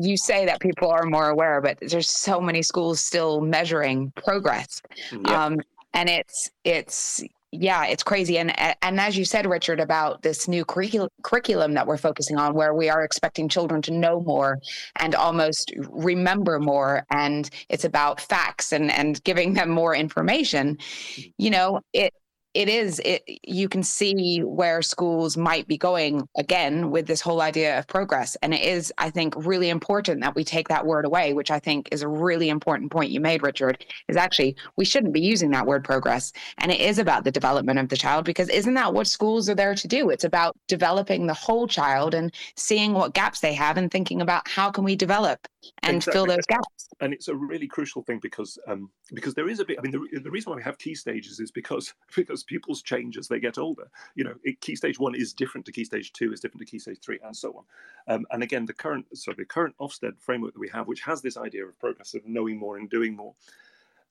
you say that people are more aware, but there's so many schools still measuring progress. Um, and it's it's yeah, it's crazy. And and as you said, Richard, about this new curriculum curriculum that we're focusing on, where we are expecting children to know more and almost remember more, and it's about facts and and giving them more information. Mm. You know, it it is it you can see where schools might be going again with this whole idea of progress. And it is i think really important that we take that word away which i think is a really important point you made richard is actually we shouldn't be using that word progress. And it is about the development of the child because isn't that what schools are there to do? It's about developing the whole child and seeing what gaps they have and thinking about how can we develop and exactly. fill those gaps and it's a really crucial thing because um because there is a bit i mean the, the reason why we have key stages is because because pupils change as they get older. You know, it, key stage one is different to key stage two, is different to key stage three, and so on. Um, and again, the current so the current Ofsted framework that we have, which has this idea of progress of knowing more and doing more,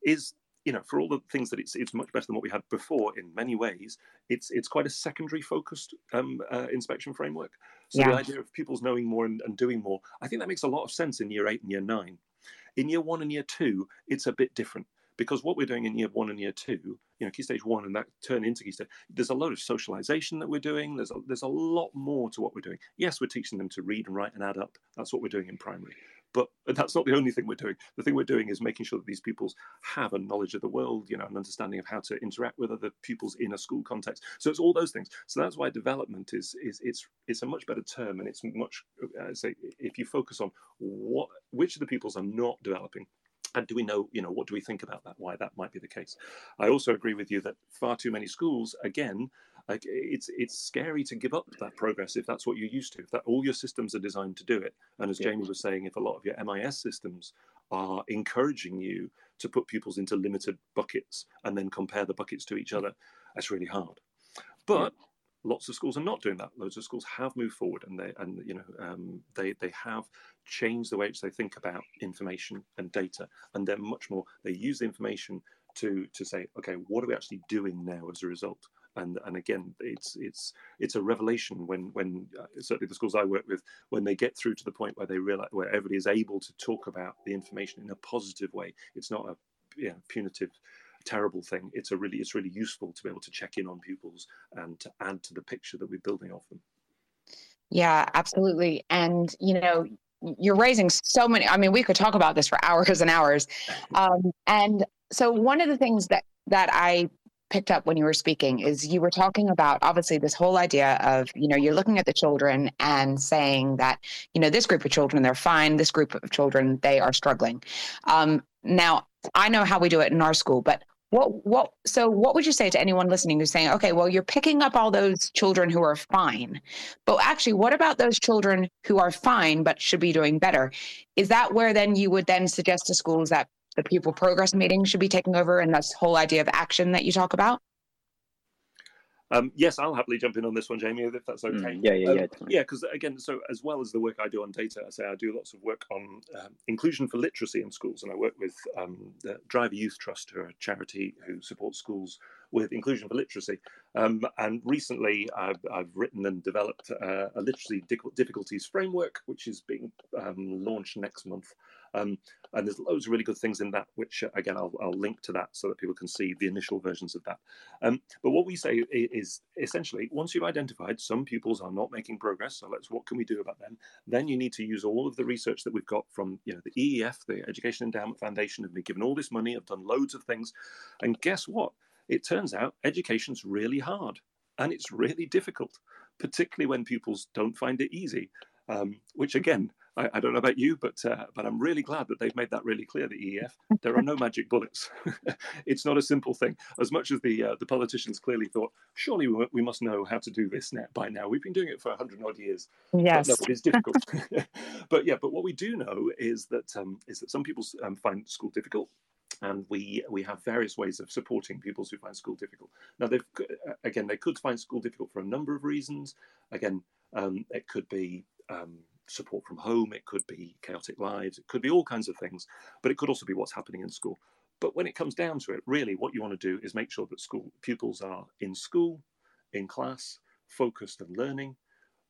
is you know, for all the things that it's it's much better than what we had before in many ways. It's it's quite a secondary focused um, uh, inspection framework. So yeah. the idea of pupils knowing more and, and doing more, I think that makes a lot of sense in year eight and year nine. In year one and year two, it's a bit different because what we're doing in year one and year two, you know, key stage one and that turn into key stage, there's a lot of socialization that we're doing. There's a, there's a lot more to what we're doing. Yes, we're teaching them to read and write and add up. That's what we're doing in primary. But that's not the only thing we're doing. The thing we're doing is making sure that these pupils have a knowledge of the world, you know, an understanding of how to interact with other pupils in a school context. So it's all those things. So that's why development is is it's it's a much better term, and it's much. Uh, I say if you focus on what which of the pupils are not developing and do we know you know what do we think about that why that might be the case i also agree with you that far too many schools again like it's it's scary to give up that progress if that's what you're used to. If that all your systems are designed to do it, and as yeah. Jamie was saying, if a lot of your MIS systems are encouraging you to put pupils into limited buckets and then compare the buckets to each other, that's really hard. But yeah lots of schools are not doing that. Loads of schools have moved forward, and they and you know um, they they have changed the way which they think about information and data, and they're much more. They use the information to to say, okay, what are we actually doing now as a result? And and again it's it's it's a revelation when when uh, certainly the schools I work with when they get through to the point where they realize where everybody is able to talk about the information in a positive way it's not a you know, punitive terrible thing. It's a really it's really useful to be able to check in on pupils and to add to the picture that we're building of them. Yeah absolutely. And you know you're raising so many i mean we could talk about this for hours and hours. Um, and so one of the things that that i picked up when you were speaking is you were talking about obviously this whole idea of you know you're looking at the children and saying that you know this group of children they're fine this group of children they are struggling. Um, now i know how we do it in our school but what what so what would you say to anyone listening who's saying okay well you're picking up all those children who are fine but actually what about those children who are fine but should be doing better? Is that where then you would then suggest to schools that the pupil progress meeting should be taking over and this whole idea of action that you talk about? Um, yes, I'll happily jump in on this one, Jamie, if that's okay. Mm, yeah, yeah, yeah. Um, yeah, because again, so as well as the work I do on data, I say I do lots of work on um, inclusion for literacy in schools, and I work with um, the Driver Youth Trust, who are a charity who supports schools with inclusion for literacy. Um, and recently, I've, I've, written and developed uh, a literacy difficulties framework, which is being um, launched next month. Um, and there's loads of really good things in that, which uh, again, I'll, I'll, link to that so that people can see the initial versions of that. Um, but what we say is essentially, once you've identified some pupils are not making progress, so let's, what can we do about them? Then you need to use all of the research that we've got from, you know, the EEF, the Education Endowment Foundation, have been given all this money, have done loads of things. And guess what? It turns out education's really hard and it's really difficult, particularly when pupils don't find it easy. Um, which again, I, I, don't know about you, but uh, but I'm really glad that they've made that really clear. The EEF, there are no magic bullets. it's not a simple thing. As much as the uh, the politicians clearly thought, surely we, we, must know how to do this now, by now. We've been doing it for hundred odd years. Yes, but no, it is difficult. but yeah, but what we do know is that um, is that some people um, find school difficult and we we have various ways of supporting pupils who find school difficult. Now, they've again they could find school difficult for a number of reasons. Again, um, it could be um, support from home, it could be chaotic lives, it could be all kinds of things, but it could also be what's happening in school. But when it comes down to it, really, what you want to do is make sure that school pupils are in school, in class, focused and learning.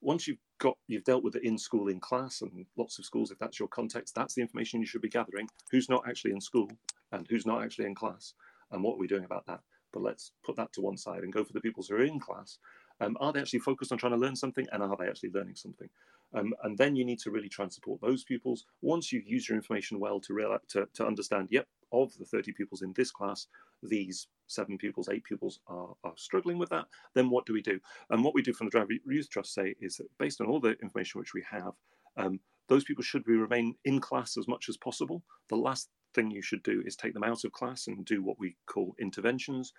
Once you've got you've dealt with it in school, in class, and lots of schools, if that's your context, that's the information you should be gathering. Who's not actually in school and who's not actually in class, and what are we doing about that? But let's put that to one side and go for the pupils who are in class. Um, are they actually focused on trying to learn something, and are they actually learning something? Um, and then you need to really try and support those pupils. Once you've used your information well to, realize, to, to understand, yep, of the 30 pupils in this class, these seven pupils, eight pupils are, are struggling with that, then what do we do? And what we do from the Driver Youth Trust say is that based on all the information which we have, um, those people should be remain in class as much as possible. The last thing you should do is take them out of class and do what we call interventions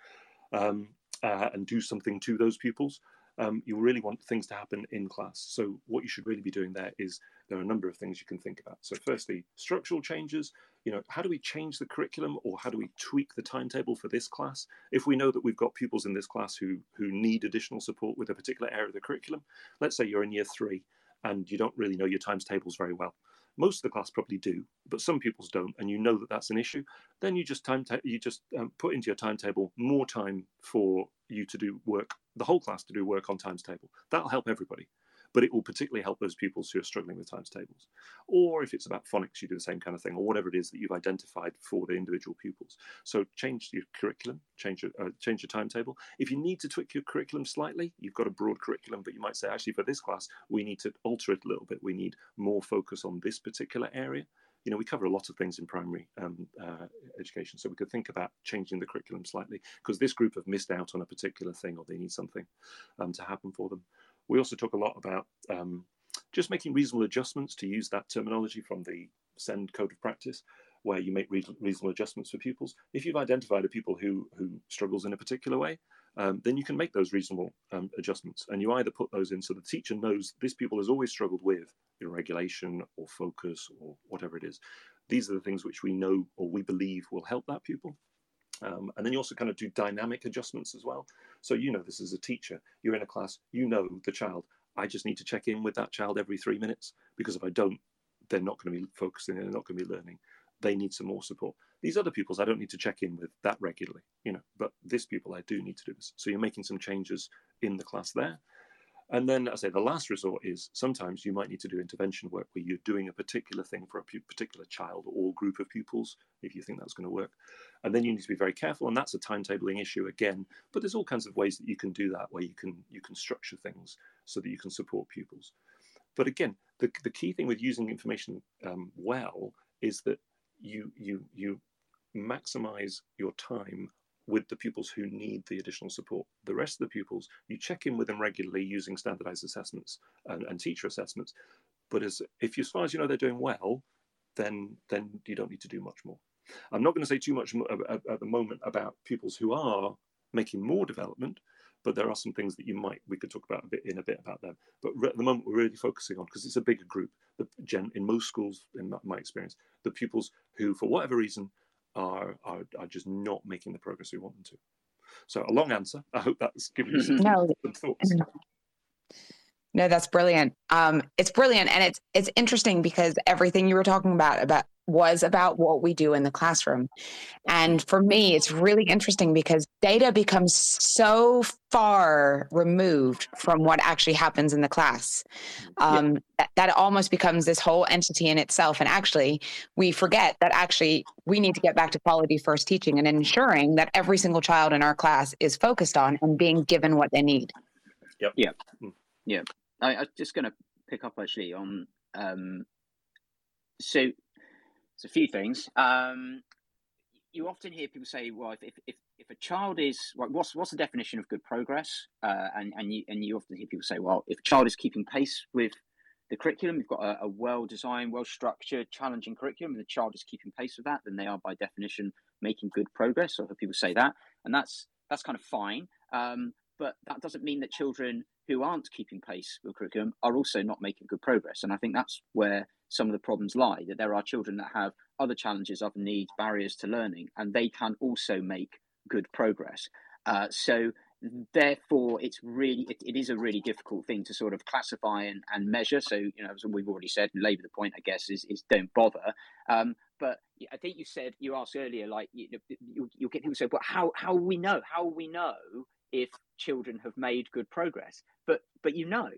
um, uh, and do something to those pupils um, you really want things to happen in class. So what you should really be doing there is there are a number of things you can think about. So firstly, structural changes. You know, how do we change the curriculum or how do we tweak the timetable for this class? If we know that we've got pupils in this class who who need additional support with a particular area of the curriculum, let's say you're in year three and you don't really know your times tables very well. Most of the class probably do, but some pupils don't, and you know that that's an issue. Then you just time you just um, put into your timetable more time for you to do work, the whole class to do work on times table. That'll help everybody. But it will particularly help those pupils who are struggling with times tables. Or if it's about phonics, you do the same kind of thing, or whatever it is that you've identified for the individual pupils. So change your curriculum, change your, uh, change your timetable. If you need to tweak your curriculum slightly, you've got a broad curriculum, but you might say, actually, for this class, we need to alter it a little bit. We need more focus on this particular area you know, we cover a lot of things in primary um, uh, education, so we could think about changing the curriculum slightly because this group have missed out on a particular thing or they need something um, to happen for them. We also talk a lot about um, just making reasonable adjustments to use that terminology from the SEND code of practice, where you make reasonable adjustments for pupils. If you've identified a pupil who who struggles in a particular way, um, then you can make those reasonable um, adjustments. And you either put those in so the teacher knows this pupil has always struggled with irregulation or focus or whatever it is. These are the things which we know or we believe will help that pupil. Um, and then you also kind of do dynamic adjustments as well. So you know this as a teacher, you're in a class, you know the child. I just need to check in with that child every three minutes because if I don't, they're not going to be focusing, they're not going to be learning. They need some more support. These other pupils, I don't need to check in with that regularly, you know, but this pupil, I do need to do this. So you're making some changes in the class there. And then I say the last resort is sometimes you might need to do intervention work where you're doing a particular thing for a particular child or group of pupils, if you think that's going to work. And then you need to be very careful, and that's a timetabling issue again. But there's all kinds of ways that you can do that, where you can you can structure things so that you can support pupils. But again, the, the key thing with using information um, well is that you you you maximize your time with the pupils who need the additional support. The rest of the pupils, you check in with them regularly using standardized assessments and, and teacher assessments. But as if as far as you know they're doing well, then then you don't need to do much more. I'm not going to say too much at, at the moment about pupils who are making more development, but there are some things that you might we could talk about a bit in a bit about them. But at the moment, we're really focusing on because it's a bigger group. The gen in most schools, in my experience, the pupils who, for whatever reason, are, are, are just not making the progress we want them to. So a long answer. I hope that's given you some, no. some thoughts. No, that's brilliant. Um, it's brilliant, and it's it's interesting because everything you were talking about about was about what we do in the classroom. And for me, it's really interesting because data becomes so far removed from what actually happens in the class um, yeah. that, that almost becomes this whole entity in itself. And actually, we forget that actually we need to get back to quality first teaching and ensuring that every single child in our class is focused on and being given what they need. Yep. Yeah. Mm. Yeah. I, I'm just going to pick up actually on um, so it's a few things. Um, you often hear people say, "Well, if if, if a child is well, what's what's the definition of good progress?" Uh, and and you and you often hear people say, "Well, if a child is keeping pace with the curriculum, you've got a, a well designed, well structured, challenging curriculum, and the child is keeping pace with that, then they are by definition making good progress." So people say that, and that's that's kind of fine. Um, but that doesn't mean that children who aren't keeping pace with curriculum are also not making good progress. And I think that's where some of the problems lie that there are children that have other challenges, other needs, barriers to learning, and they can also make good progress. Uh, so therefore it's really it, it is a really difficult thing to sort of classify and, and measure so you know as we've already said and labour the point i guess is, is don't bother um, but i think you said you asked earlier like you, you, you'll get people say but how how we know how we know if children have made good progress but but you know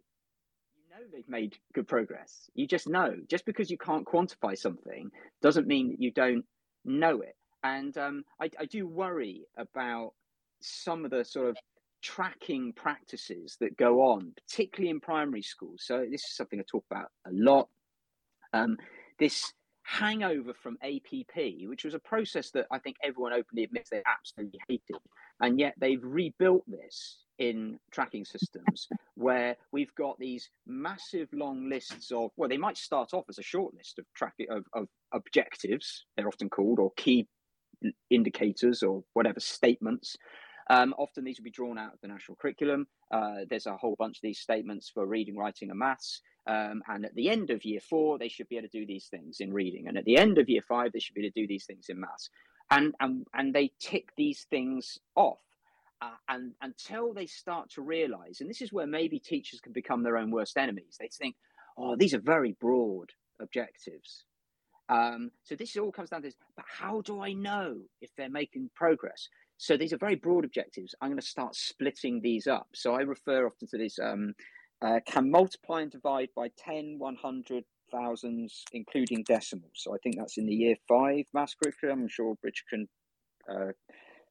you know they've made good progress. You just know. Just because you can't quantify something doesn't mean that you don't know it. And um, I, I do worry about some of the sort of tracking practices that go on, particularly in primary schools. So this is something I talk about a lot. Um, this hangover from APP, which was a process that I think everyone openly admits they absolutely hated, and yet they've rebuilt this in tracking systems where we've got these massive long lists of well they might start off as a short list of tracking of, of objectives they're often called or key indicators or whatever statements. Um, often these will be drawn out of the national curriculum. Uh, there's a whole bunch of these statements for reading writing and maths um, and at the end of year four they should be able to do these things in reading and at the end of year five they should be able to do these things in maths and and and they tick these things off uh, and until they start to realize, and this is where maybe teachers can become their own worst enemies, they think, oh, these are very broad objectives. Um, so this all comes down to this, but how do I know if they're making progress? So these are very broad objectives. I'm going to start splitting these up. So I refer often to this um, uh, can multiply and divide by 10, 100, thousands, including decimals. So I think that's in the year five maths curriculum. I'm sure Bridget can uh,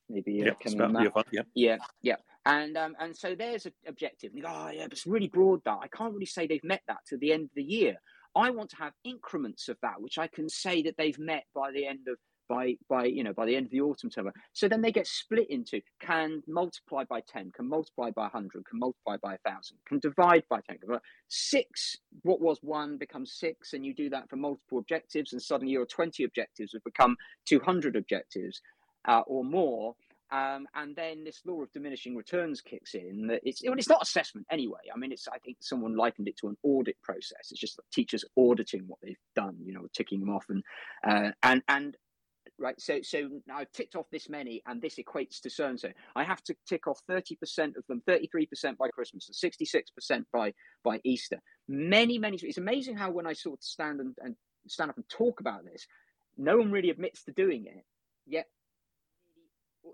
maybe uh, yeah, come in that. Fun, yeah, yeah, yeah. And um, and so there's an objective. And you go, oh yeah, but it's really broad. That I can't really say they've met that to the end of the year. I want to have increments of that, which I can say that they've met by the end of by by you know by the end of the autumn term. So then they get split into can multiply by ten, can multiply by hundred, can multiply by thousand, can divide by ten. Six, what was one becomes six, and you do that for multiple objectives, and suddenly your twenty objectives have become two hundred objectives uh, or more. Um, and then this law of diminishing returns kicks in. That it's it's not assessment anyway. I mean, it's I think someone likened it to an audit process. It's just teachers auditing what they've done, you know, ticking them off, and uh, and and right? So, so I've ticked off this many, and this equates to so and so. I have to tick off thirty percent of them, thirty-three percent by Christmas, and sixty-six percent by by Easter. Many, many. It's amazing how when I sort of stand and, and stand up and talk about this, no one really admits to doing it. Yet,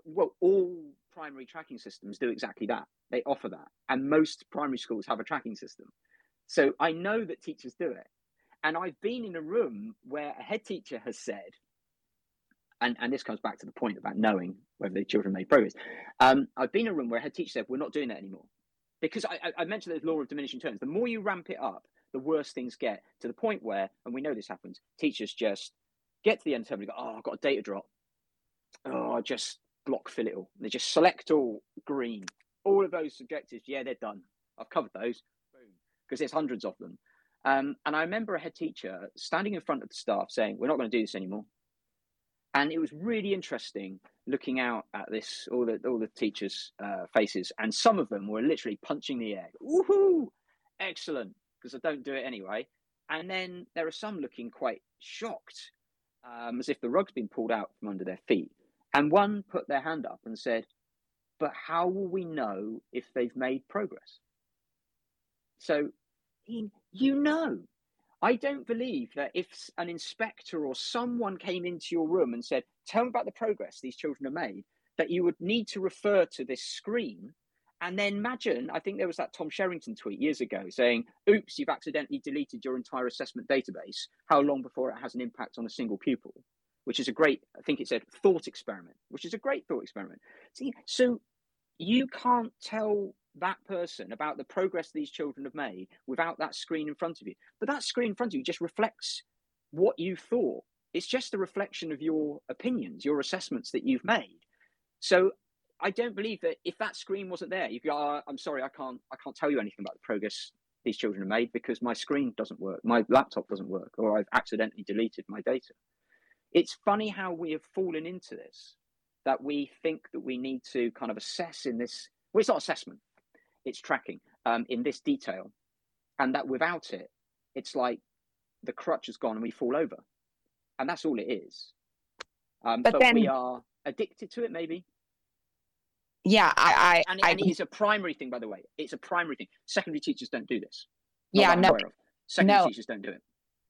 well, all primary tracking systems do exactly that. They offer that, and most primary schools have a tracking system. So I know that teachers do it. And I've been in a room where a head teacher has said, and, and this comes back to the point about knowing whether the children made progress. Um, I've been in a room where a head teacher said, We're not doing that anymore. Because I, I mentioned the law of diminishing returns. The more you ramp it up, the worse things get to the point where, and we know this happens, teachers just get to the end of the term and go, Oh, I've got a data drop. Oh, I just block fill it all. They just select all green. All of those objectives, yeah, they're done. I've covered those. Boom. Because there's hundreds of them. Um, and I remember a head teacher standing in front of the staff saying, We're not going to do this anymore and it was really interesting looking out at this all the all the teachers' uh, faces, and some of them were literally punching the air. Woohoo! Excellent, because I don't do it anyway. And then there are some looking quite shocked, um, as if the rug's been pulled out from under their feet. And one put their hand up and said, "But how will we know if they've made progress?" So, you know, I don't believe that if an inspector or someone came into your room and said, Tell me about the progress these children have made, that you would need to refer to this screen. And then imagine, I think there was that Tom Sherrington tweet years ago saying, Oops, you've accidentally deleted your entire assessment database. How long before it has an impact on a single pupil? Which is a great, I think it said, thought experiment, which is a great thought experiment. See, so you can't tell that person about the progress these children have made without that screen in front of you. But that screen in front of you just reflects what you thought. It's just a reflection of your opinions, your assessments that you've made. So I don't believe that if that screen wasn't there, you go, oh, I'm sorry, I can't, I can't tell you anything about the progress these children have made because my screen doesn't work, my laptop doesn't work, or I've accidentally deleted my data. It's funny how we have fallen into this, that we think that we need to kind of assess in this. Well, it's not assessment its tracking um, in this detail, and that without it, it's like the crutch has gone and we fall over, and that's all it is. Um, but, but then, we are addicted to it, maybe. Yeah, I, I and, I, and it is a primary thing, by the way. It's a primary thing. Secondary teachers don't do this. yeah, no, secondary no. teachers don't do it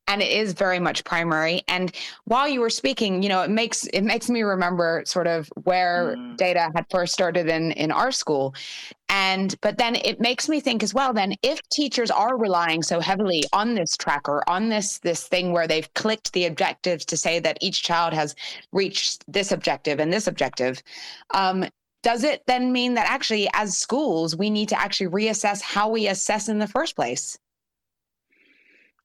and it is very much primary. And while you were speaking you know it makes it makes me remember sort of where mm. data had first started in in our school. And but then it makes me think as well then if teachers are relying so heavily on this tracker on this this thing where they've clicked the objectives to say that each child has reached this objective and this objective um, does it then mean that actually as schools we need to actually reassess how we assess in the first place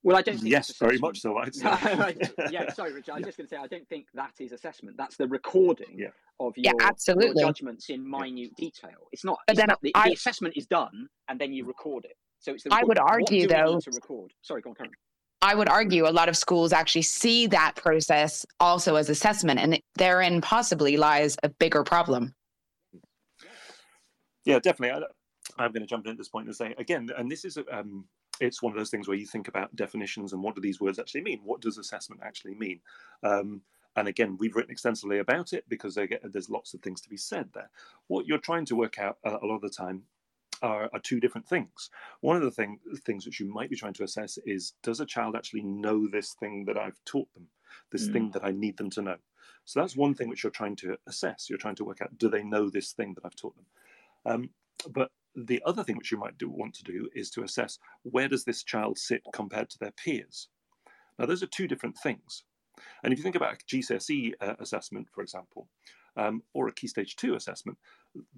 well, I don't think yes, very much so. I'd say. yeah, sorry, Richard. I was just going to say I don't think that is assessment. That's the recording yeah. of your, yeah, absolutely. Your judgments in minute detail. It's not. But it's then not, the, I, the, assessment is done, and then you record it. So it's. The I would argue though to record. Sorry, go on, Karen. I would argue a lot of schools actually see that process also as assessment, and therein possibly lies a bigger problem. Yeah, definitely. I, am going to jump in at this point and say again, and this is um, it's one of those things where you think about definitions and what do these words actually mean? What does assessment actually mean? Um, and again, we've written extensively about it because get, there's lots of things to be said there. What you're trying to work out uh, a lot of the time are, are, two different things. One of the thing, things which you might be trying to assess is does a child actually know this thing that I've taught them, this mm. thing that I need them to know? So that's one thing which you're trying to assess. You're trying to work out do they know this thing that I've taught them? Um, but the other thing which you might do, want to do is to assess where does this child sit compared to their peers. Now, those are two different things. And if you think about a GCSE uh, assessment, for example, um, or a Key Stage 2 assessment,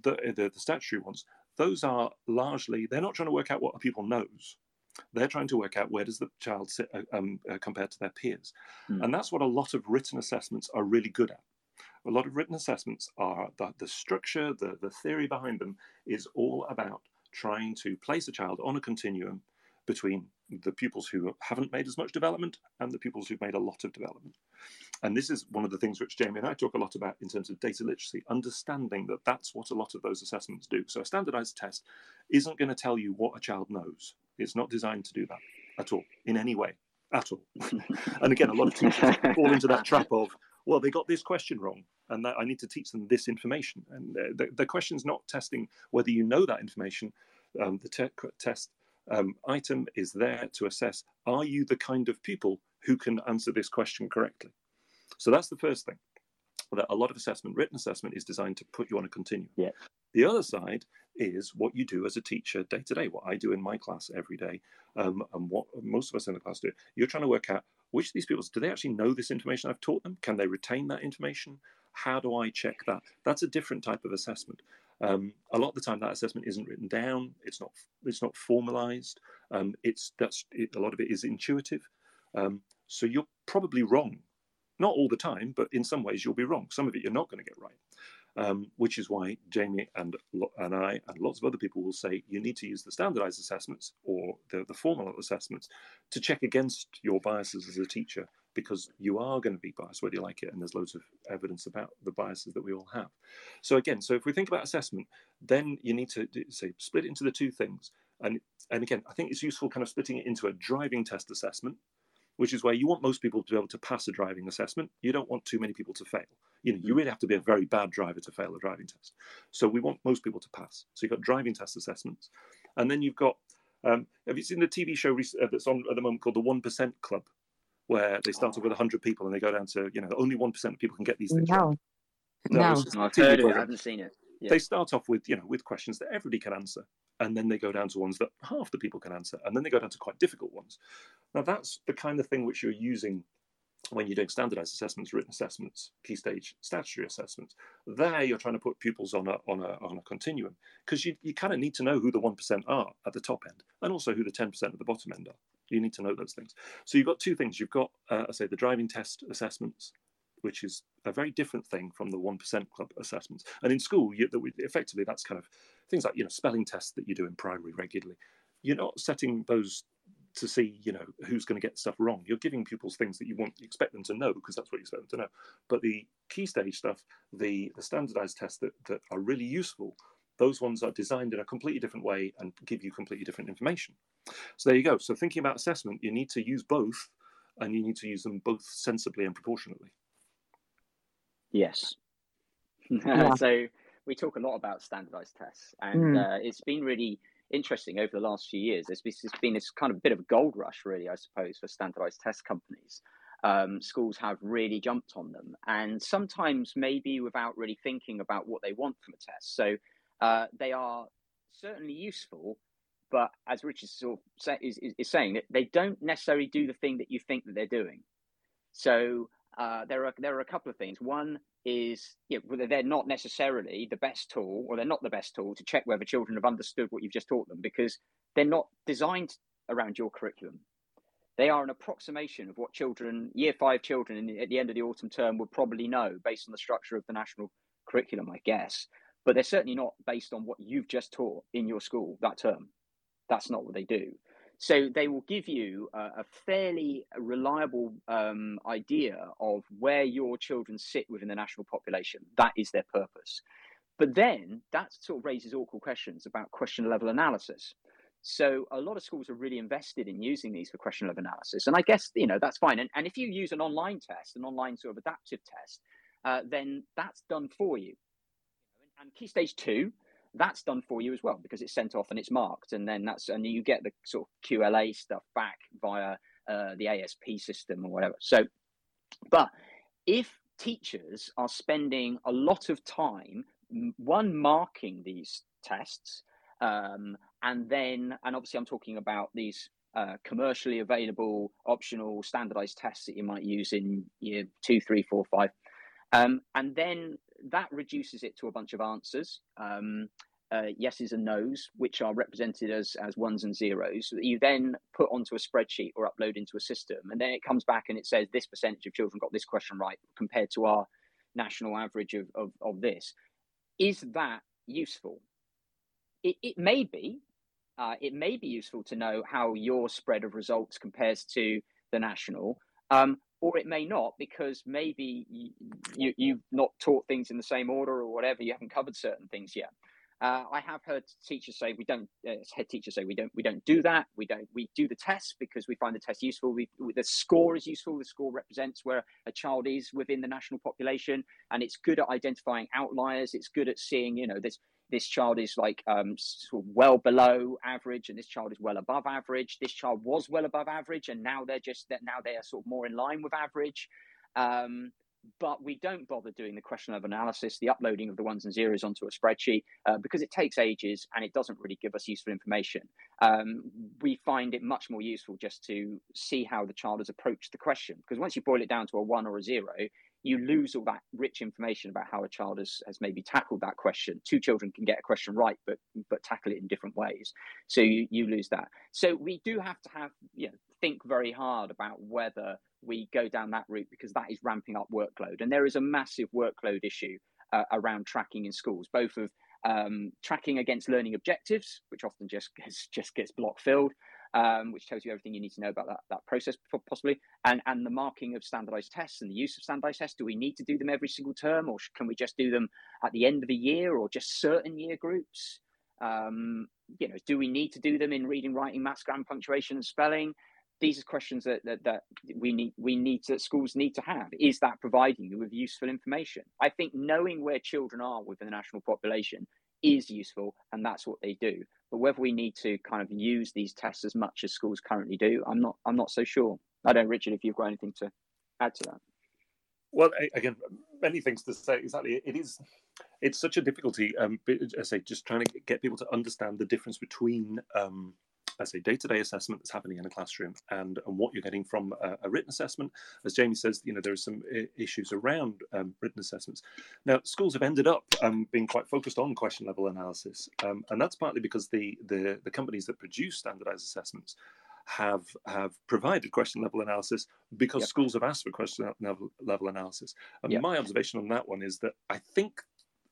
the, the, the statutory ones, those are largely, they're not trying to work out what a people knows. They're trying to work out where does the child sit uh, um, uh, compared to their peers. Mm. And that's what a lot of written assessments are really good at. A lot of written assessments are that the structure, the, the theory behind them is all about trying to place a child on a continuum between the pupils who haven't made as much development and the pupils who've made a lot of development. And this is one of the things which Jamie and I talk a lot about in terms of data literacy, understanding that that's what a lot of those assessments do. So a standardized test isn't going to tell you what a child knows. It's not designed to do that at all, in any way, at all. and again, a lot of teachers fall into that trap of, well, they got this question wrong, and that I need to teach them this information. And the, the question's not testing whether you know that information. Um, the te- test um, item is there to assess are you the kind of people who can answer this question correctly? So that's the first thing. That a lot of assessment, written assessment, is designed to put you on a continuum. Yeah. The other side is what you do as a teacher day to day, what I do in my class every day, um, and what most of us in the class do. You're trying to work out which of these people do they actually know this information I've taught them? Can they retain that information? How do I check that? That's a different type of assessment. Um, a lot of the time, that assessment isn't written down. It's not. It's not formalized. Um, it's that's it, a lot of it is intuitive. Um, so you're probably wrong, not all the time, but in some ways you'll be wrong. Some of it you're not going to get right. Um, which is why Jamie and and I and lots of other people will say you need to use the standardized assessments or the, the formal assessments to check against your biases as a teacher because you are going to be biased whether you like it and there's loads of evidence about the biases that we all have. So again so if we think about assessment then you need to say split it into the two things. And and again i think it's useful kind of splitting it into a driving test assessment which is where you want most people to be able to pass a driving assessment. You don't want too many people to fail. You know you mm. really have to be a very bad driver to fail a driving test. So we want most people to pass. So you've got driving test assessments. And then you've got um, have you seen the TV show uh, that's on at the moment called the One Percent Club? Where they started with 100 people and they go down to, you know, only 1% of people can get these things no. right. No, no. I've heard it, I haven't seen it. Yeah. They start off with, you know, with questions that everybody can answer. And then they go down to ones that half the people can answer. And then they go down to quite difficult ones. Now, that's the kind of thing which you're using when you're doing standardized assessments, written assessments, key stage statutory assessments, there you're trying to put pupils on a on a on a continuum because you, you kind of need to know who the one percent are at the top end and also who the ten percent at the bottom end are. You need to know those things. So you've got two things. You've got, uh, I say, the driving test assessments, which is a very different thing from the one percent club assessments. And in school, you, effectively, that's kind of things like you know spelling tests that you do in primary regularly. You're not setting those to see you know who's going to get stuff wrong. You're giving pupils things that you want, you expect them to know because that's what you expect them to know. But the key stage stuff, the the standardized tests that that are really useful those ones are designed in a completely different way and give you completely different information. So there you go. So thinking about assessment, you need to use both and you need to use them both sensibly and proportionately. Yes. Yeah. so we talk a lot about standardized tests and mm. uh, it's been really interesting over the last few years. There's been this kind of bit of a gold rush, really, I suppose, for standardized test companies. Um, schools have really jumped on them, and sometimes maybe without really thinking about what they want from a test. So uh, they are certainly useful, but as Richard sort of say, is, is, is, saying, they don't necessarily do the thing that you think that they're doing. So uh, there are there are a couple of things. One is you know, they're not necessarily the best tool, or they're not the best tool to check whether children have understood what you've just taught them, because they're not designed around your curriculum. They are an approximation of what children, year five children, at the end of the autumn term would probably know based on the structure of the national curriculum, I guess but they're certainly not based on what you've just taught in your school that term. That's not what they do. So they will give you a, a fairly reliable um, idea of where your children sit within the national population. That is their purpose. But then that sort of raises awkward questions about question level analysis. So a lot of schools are really invested in using these for question level analysis. And I guess, you know, that's fine. And, and if you use an online test, an online sort of adaptive test, uh, then that's done for you and key stage two, that's done for you as well because it's sent off and it's marked, and then that's and you get the sort of QLA stuff back via uh, the ASP system or whatever. So, but if teachers are spending a lot of time one marking these tests Um, and then, and obviously, I'm talking about these uh, commercially available optional standardized tests that you might use in year two, three, four, five. Um, and then that reduces it to a bunch of answers. Um, uh, yeses and nos, which are represented as, as ones and zeros, that you then put onto a spreadsheet or upload into a system. And then it comes back and it says this percentage of children got this question right compared to our national average of, of, of this. Is that useful? It, it may be. Uh, it may be useful to know how your spread of results compares to the national, um, or it may not because maybe you, you, you've not taught things in the same order or whatever. You haven't covered certain things yet. Uh, I have heard teachers say we don't. Uh, head teachers say we don't. We don't do that. We don't. We do the test because we find the test useful. We, the score is useful. The score represents where a child is within the national population, and it's good at identifying outliers. It's good at seeing, you know, this this child is like um, sort of well below average, and this child is well above average. This child was well above average, and now they're just that now they are sort of more in line with average. Um, but we don't bother doing the question of analysis, the uploading of the ones and zeros onto a spreadsheet, uh, because it takes ages and it doesn't really give us useful information. Um, we find it much more useful just to see how the child has approached the question, because once you boil it down to a one or a zero, you lose all that rich information about how a child has, has maybe tackled that question. Two children can get a question right, but but tackle it in different ways. So you, you lose that. So we do have to have you know think very hard about whether we go down that route because that is ramping up workload. And there is a massive workload issue uh, around tracking in schools, both of um, tracking against learning objectives, which often just gets, just gets block filled, um, which tells you everything you need to know about that, that process possibly, and, and the marking of standardized tests and the use of standardized tests. Do we need to do them every single term or can we just do them at the end of a year or just certain year groups? Um, you know, do we need to do them in reading, writing, maths, grammar, punctuation, and spelling? these are questions that, that, that we need we need to schools need to have is that providing you with useful information i think knowing where children are within the national population is useful and that's what they do. But whether we need to kind of use these tests as much as schools currently do i'm not i'm not so sure. I don't richard if you've got anything to add to that. Well again many things to say. Exactly. It is it's such a difficulty um i say just trying to get people to understand the difference between um let's say day-to-day assessment that's happening in a classroom and, and what you're getting from a, a written assessment. As Jamie says, you know there are some I- issues around um, written assessments. Now schools have ended up um, being quite focused on question level analysis, um, and that's partly because the, the the companies that produce standardized assessments have have provided question level analysis because yep. schools have asked for question level, level analysis. And yep. my observation on that one is that I think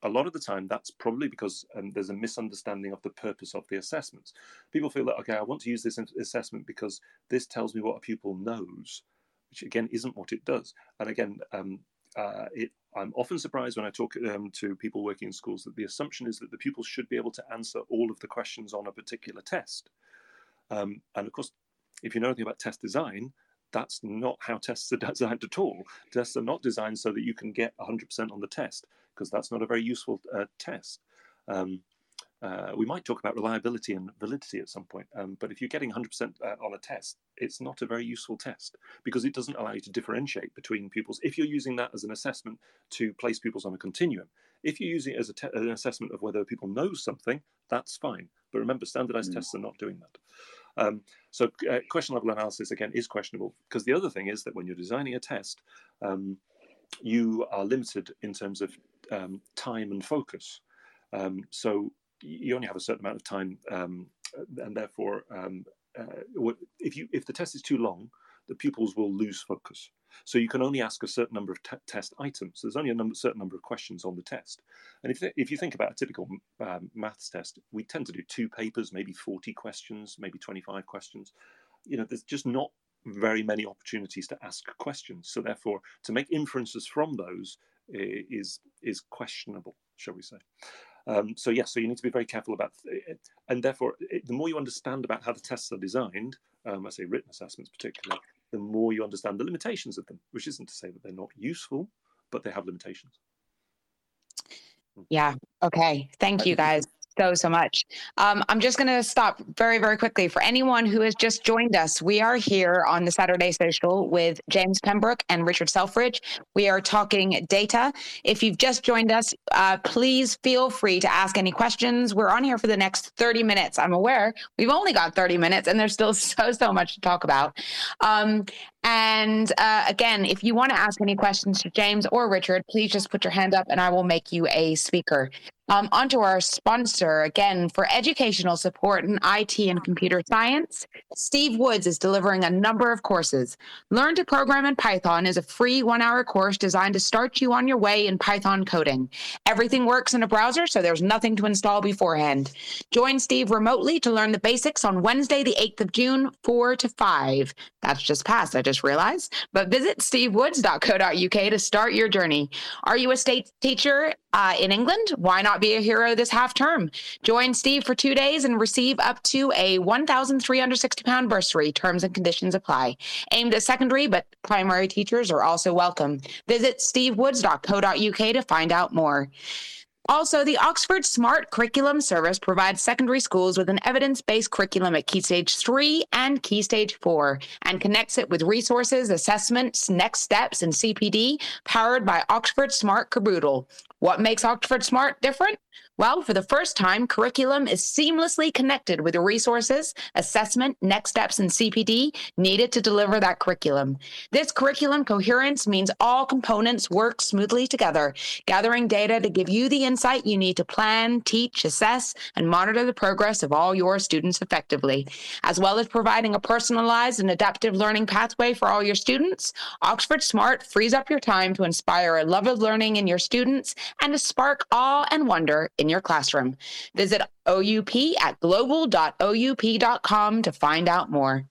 a lot of the time that's probably because um, there's a misunderstanding of the purpose of the assessments. People feel that, okay, I want to use this assessment because this tells me what a pupil knows, which again isn't what it does. And again, um, uh, it, I'm often surprised when I talk um, to people working in schools that the assumption is that the pupils should be able to answer all of the questions on a particular test. Um, and of course, if you know anything about test design, that's not how tests are designed at all. Tests are not designed so that you can get 100% on the test because that's not a very useful uh, test. Um, uh, we might talk about reliability and validity at some point, um, but if you're getting 100% uh, on a test, it's not a very useful test because it doesn't allow you to differentiate between pupils. If you're using that as an assessment to place pupils on a continuum, if you're using it as te- an assessment of whether people know something, that's fine. But remember, standardized mm. tests are not doing that. Um, so, uh, question level analysis again is questionable because the other thing is that when you're designing a test, um, you are limited in terms of um, time and focus. Um, so you only have a certain amount of time, um, and therefore, um, uh, if you if the test is too long, the pupils will lose focus. So you can only ask a certain number of t- test items. There's only a number, certain number of questions on the test. And if, if you think about a typical um, maths test, we tend to do two papers, maybe 40 questions, maybe 25 questions. You know, there's just not very many opportunities to ask questions. So therefore, to make inferences from those is is questionable, shall we say? Um, so yes, yeah, so you need to be very careful about, it. and therefore, it, the more you understand about how the tests are designed, um, I say written assessments particularly, the more you understand the limitations of them. Which isn't to say that they're not useful, but they have limitations. Yeah. Okay. Thank you, guys. So, so much. Um, I'm just going to stop very, very quickly. For anyone who has just joined us, we are here on the Saturday Social with James Pembroke and Richard Selfridge. We are talking data. If you've just joined us, uh, please feel free to ask any questions. We're on here for the next 30 minutes. I'm aware we've only got 30 minutes and there's still so, so much to talk about. Um, and uh, again, if you want to ask any questions to James or Richard, please just put your hand up and I will make you a speaker. Um, onto our sponsor again for educational support in IT and computer science. Steve Woods is delivering a number of courses. Learn to Program in Python is a free one hour course designed to start you on your way in Python coding. Everything works in a browser, so there's nothing to install beforehand. Join Steve remotely to learn the basics on Wednesday, the 8th of June, 4 to 5. That's just passed, I just realized. But visit stevewoods.co.uk to start your journey. Are you a state teacher uh, in England? Why not be a hero this half term? Join Steve for two days and receive up to a 1,360 pound bursary. Terms and conditions apply. Aimed at secondary, but primary teachers are also welcome. Visit stevewoods.co.uk to find out more. Also, the Oxford Smart Curriculum Service provides secondary schools with an evidence based curriculum at Key Stage 3 and Key Stage 4 and connects it with resources, assessments, next steps, and CPD powered by Oxford Smart Kerboodle. What makes Oxford Smart different? Well, for the first time, curriculum is seamlessly connected with the resources, assessment, next steps, and CPD needed to deliver that curriculum. This curriculum coherence means all components work smoothly together, gathering data to give you the insight you need to plan, teach, assess, and monitor the progress of all your students effectively. As well as providing a personalized and adaptive learning pathway for all your students, Oxford Smart frees up your time to inspire a love of learning in your students and to spark awe and wonder in your classroom. Visit OUP at global.oup.com to find out more.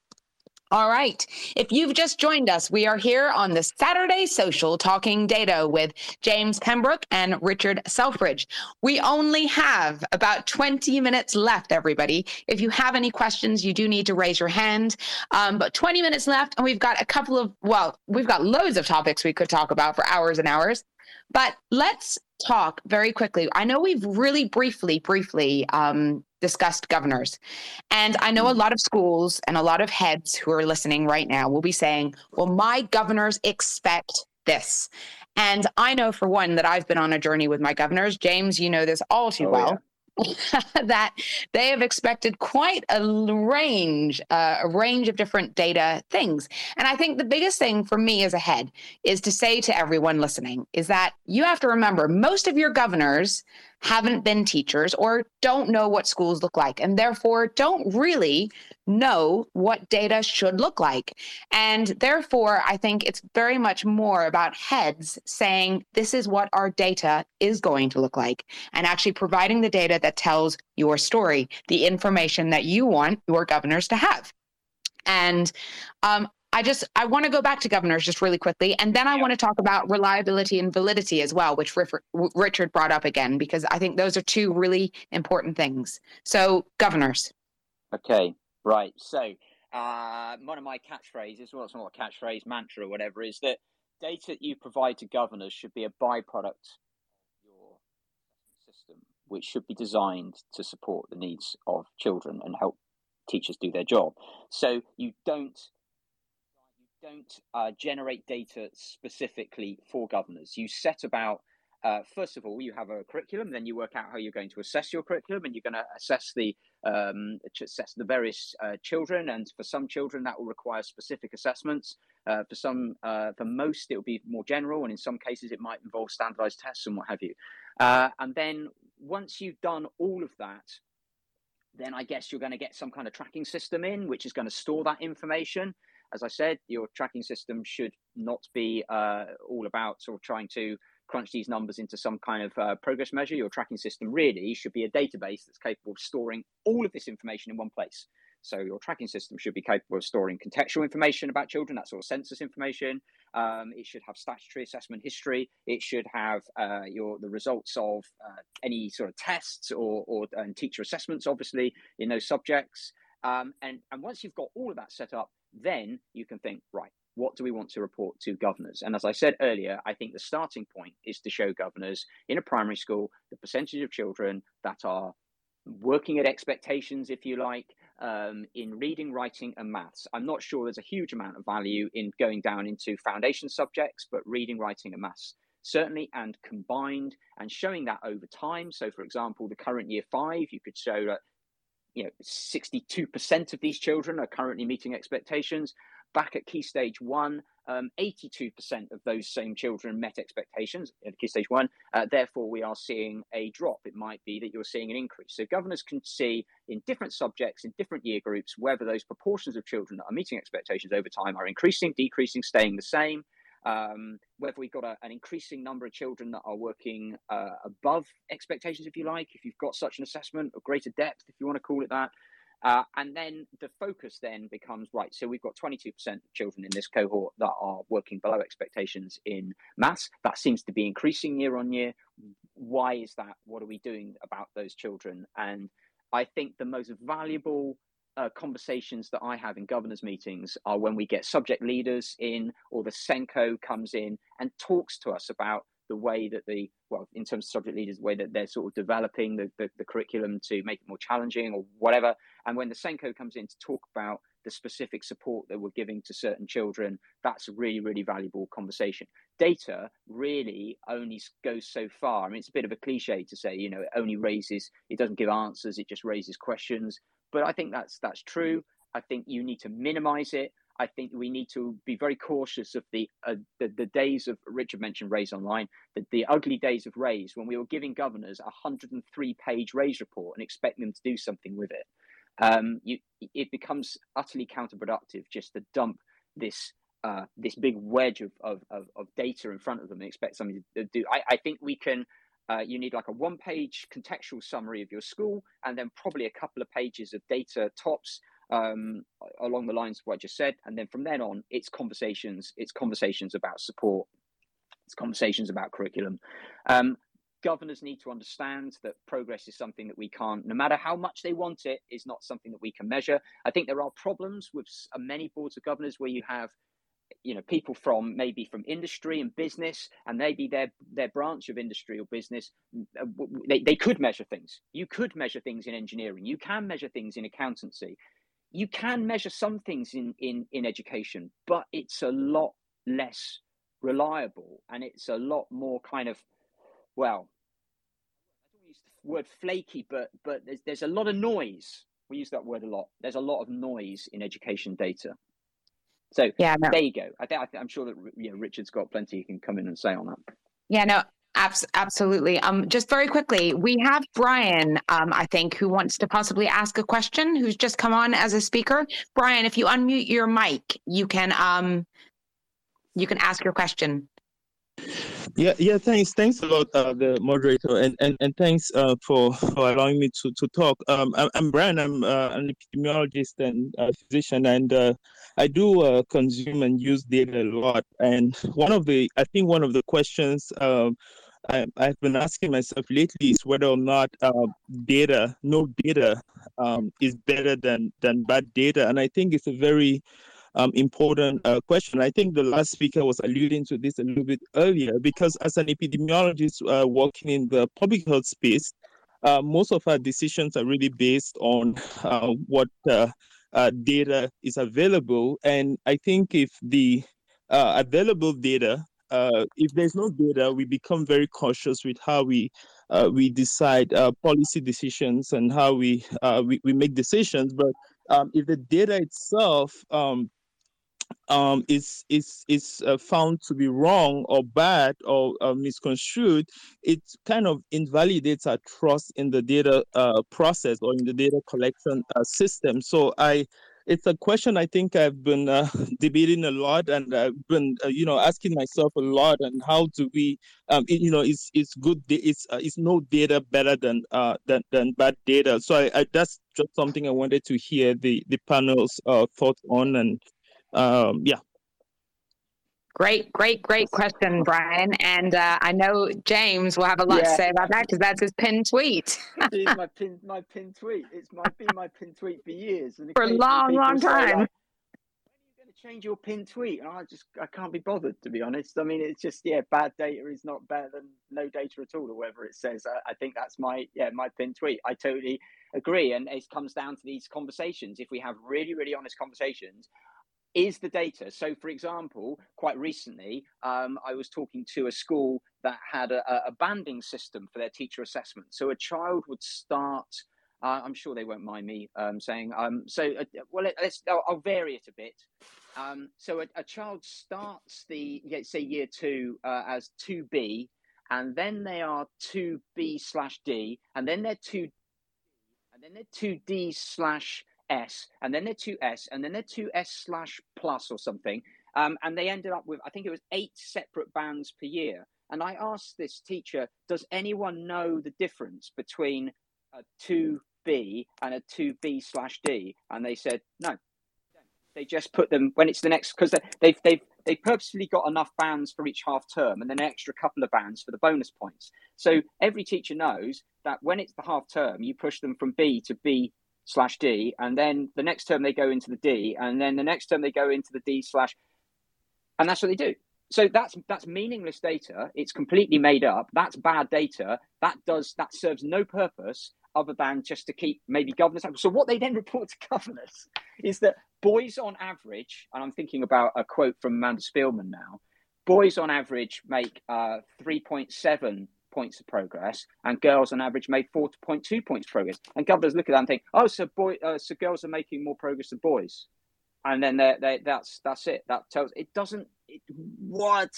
All right. If you've just joined us, we are here on the Saturday Social talking data with James Pembroke and Richard Selfridge. We only have about 20 minutes left, everybody. If you have any questions, you do need to raise your hand. Um, but 20 minutes left, and we've got a couple of, well, we've got loads of topics we could talk about for hours and hours. But let's talk very quickly. I know we've really briefly, briefly um, discussed governors. And I know a mm. lot of schools and a lot of heads who are listening right now will be saying, well, my governors expect this. And I know for one that I've been on a journey with my governors. James, you know this all too oh, well. Yeah. that they have expected quite a range, uh, a range of different data things. And I think the biggest thing for me as a head is to say to everyone listening is that you have to remember most of your governors haven't been teachers or don't know what schools look like and therefore don't really know what data should look like. And therefore, I think it's very much more about heads saying, this is what our data is going to look like, and actually providing the data that tells your story, the information that you want your governors to have. And um, I just I want to go back to governors just really quickly, and then I want to talk about reliability and validity as well, which Richard brought up again because I think those are two really important things. So governors. Okay, right. So uh, one of my catchphrases, well, it's not a catchphrase, mantra or whatever, is that data that you provide to governors should be a byproduct of your system, which should be designed to support the needs of children and help teachers do their job. So you don't don't uh, generate data specifically for governors. You set about uh, first of all, you have a curriculum, then you work out how you're going to assess your curriculum, and you're going to assess the um, assess the various uh, children. And for some children, that will require specific assessments. Uh, for some, uh, for most, it will be more general, and in some cases, it might involve standardized tests and what have you. Uh, and then once you've done all of that, then I guess you're going to get some kind of tracking system in, which is going to store that information as I said, your tracking system should not be uh, all about sort of trying to crunch these numbers into some kind of uh, progress measure. Your tracking system really should be a database that's capable of storing all of this information in one place. So your tracking system should be capable of storing contextual information about children, that sort of census information. Um, it should have statutory assessment history. It should have uh, your the results of uh, any sort of tests or, or and teacher assessments, obviously in those subjects. Um, and and once you've got all of that set up, then you can think, right, what do we want to report to governors? And as I said earlier, I think the starting point is to show governors in a primary school the percentage of children that are working at expectations, if you like, um, in reading, writing, and maths. I'm not sure there's a huge amount of value in going down into foundation subjects, but reading, writing, and maths certainly, and combined and showing that over time. So, for example, the current year five, you could show that you know 62% of these children are currently meeting expectations. Back at key stage one, um, 82% of those same children met expectations at key stage one. Uh, therefore, we are seeing a drop. It might be that you're seeing an increase. So, governors can see in different subjects, in different year groups, whether those proportions of children that are meeting expectations over time are increasing, decreasing, staying the same um, whether we've got a, an increasing number of children that are working uh, above expectations, if you like, if you've got such an assessment of greater depth, if you want to call it that. Uh, and then the focus then becomes right. So we've got 22% of children in this cohort that are working below expectations in maths. That seems to be increasing year on year. Why is that? What are we doing about those children? And I think the most valuable uh, conversations that I have in governors' meetings are when we get subject leaders in, or the SENCO comes in and talks to us about the way that the well, in terms of subject leaders, the way that they're sort of developing the, the, the curriculum to make it more challenging or whatever. And when the SENCO comes in to talk about the specific support that we're giving to certain children, that's a really, really valuable conversation. Data really only goes so far. I mean, it's a bit of a cliche to say, you know, it only raises, it doesn't give answers, it just raises questions. But I think that's that's true. I think you need to minimize it. I think we need to be very cautious of the uh, the, the, days of Richard mentioned RAISEonline, the, the ugly days of Raise when we were giving governors a 103 page Raise report and expecting them to do something with it. Um, you, it becomes utterly counterproductive just to dump this uh, this big wedge of, of, of, of, data in front of them and expect somebody to do. I, I think we can uh, you need like a one page contextual summary of your school and then probably a couple of pages of data tops um, along the lines of what I just said. And then from then on, it's conversations, it's conversations about support, it's conversations about curriculum. Um, governors need to understand that progress is something that we can't, no matter how much they want it, is not something that we can measure. I think there are problems with many boards of governors where you have you know people from maybe from industry and business and maybe their their branch of industry or business uh, they, they could measure things. You could measure things in engineering. You can measure things in accountancy. You can measure some things in in in education but it's a lot less reliable and it's a lot more kind of well i don't use the word flaky but but there's, there's a lot of noise. We use that word a lot. There's a lot of noise in education data so yeah, no. there you go. I think I am sure that you know Richard's got plenty he can come in and say on that. Yeah, no, abs- absolutely. Um, just very quickly, we have Brian, um, I think, who wants to possibly ask a question. Who's just come on as a speaker. Brian, if you unmute your mic, you can um, you can ask your question. Yeah, yeah. Thanks, thanks a lot, uh, the moderator, and and and thanks uh, for for allowing me to to talk. Um, I'm, I'm Brian. I'm uh, an epidemiologist and physician, and uh, I do uh, consume and use data a lot. And one of the, I think, one of the questions. Um, I, have been asking myself lately is whether or not uh, data, no data, um, is better than than bad data, and I think it's a very um, important uh, question. I think the last speaker was alluding to this a little bit earlier because as an epidemiologist uh, working in the public health space, uh, most of our decisions are really based on uh, what uh, uh, data is available. And I think if the available data uh, if there's no data, we become very cautious with how we uh, we decide uh, policy decisions and how we, we, we make decisions. But um, if the data itself um, um, is is is uh, found to be wrong or bad or uh, misconstrued, it kind of invalidates our trust in the data uh, process or in the data collection uh, system. So I, it's a question I think I've been uh, debating a lot, and I've been uh, you know asking myself a lot. And how do we, um, it, you know, is is good? Is is no data better than than than bad data? So I, I, that's just something I wanted to hear the the panel's thoughts on and um, yeah. Great, great, great question, Brian. And uh, I know James will have a lot yeah. to say about that because that's his pin tweet. it's my pin, my pin tweet. It's my, been my pin tweet for years. And for a long, long time. Like, when are you going to change your pin tweet and i just i can't be bothered to be honest i mean it's just yeah bad data is not better than no data at all or whatever it says i, I think that's my yeah my pin tweet i totally agree and it comes down to these conversations if we have really really honest conversations is the data so for example quite recently um, i was talking to a school that had a, a banding system for their teacher assessment so a child would start uh, I'm sure they won't mind me um, saying. Um, so, uh, well, let's. I'll, I'll, vary it a bit. Um, so, a, a, child starts the say year two uh, as two B, and then they are two B slash D, and then they're two, and then they're two D slash S, and then they're two S, and then they're two S slash plus or something. Um, and they ended up with I think it was eight separate bands per year. And I asked this teacher, does anyone know the difference between a 2B and a 2B slash D? And they said, no. They just put them when it's the next, because they've, they've, they purposely got enough bands for each half term and then an extra couple of bands for the bonus points. So every teacher knows that when it's the half term, you push them from B to B slash D, and then the next term they go into the D, and then the next term they go into the D slash, and that's what they do. So that's that's meaningless data. It's completely made up. That's bad data. That does that serves no purpose other than just to keep maybe governors so what they then report to governors is that boys on average and i'm thinking about a quote from amanda spielman now boys on average make uh, 3.7 points of progress and girls on average make 4.2 points progress and governors look at that and think oh so boy uh, so girls are making more progress than boys and then they they that's that's it that tells it doesn't it, what?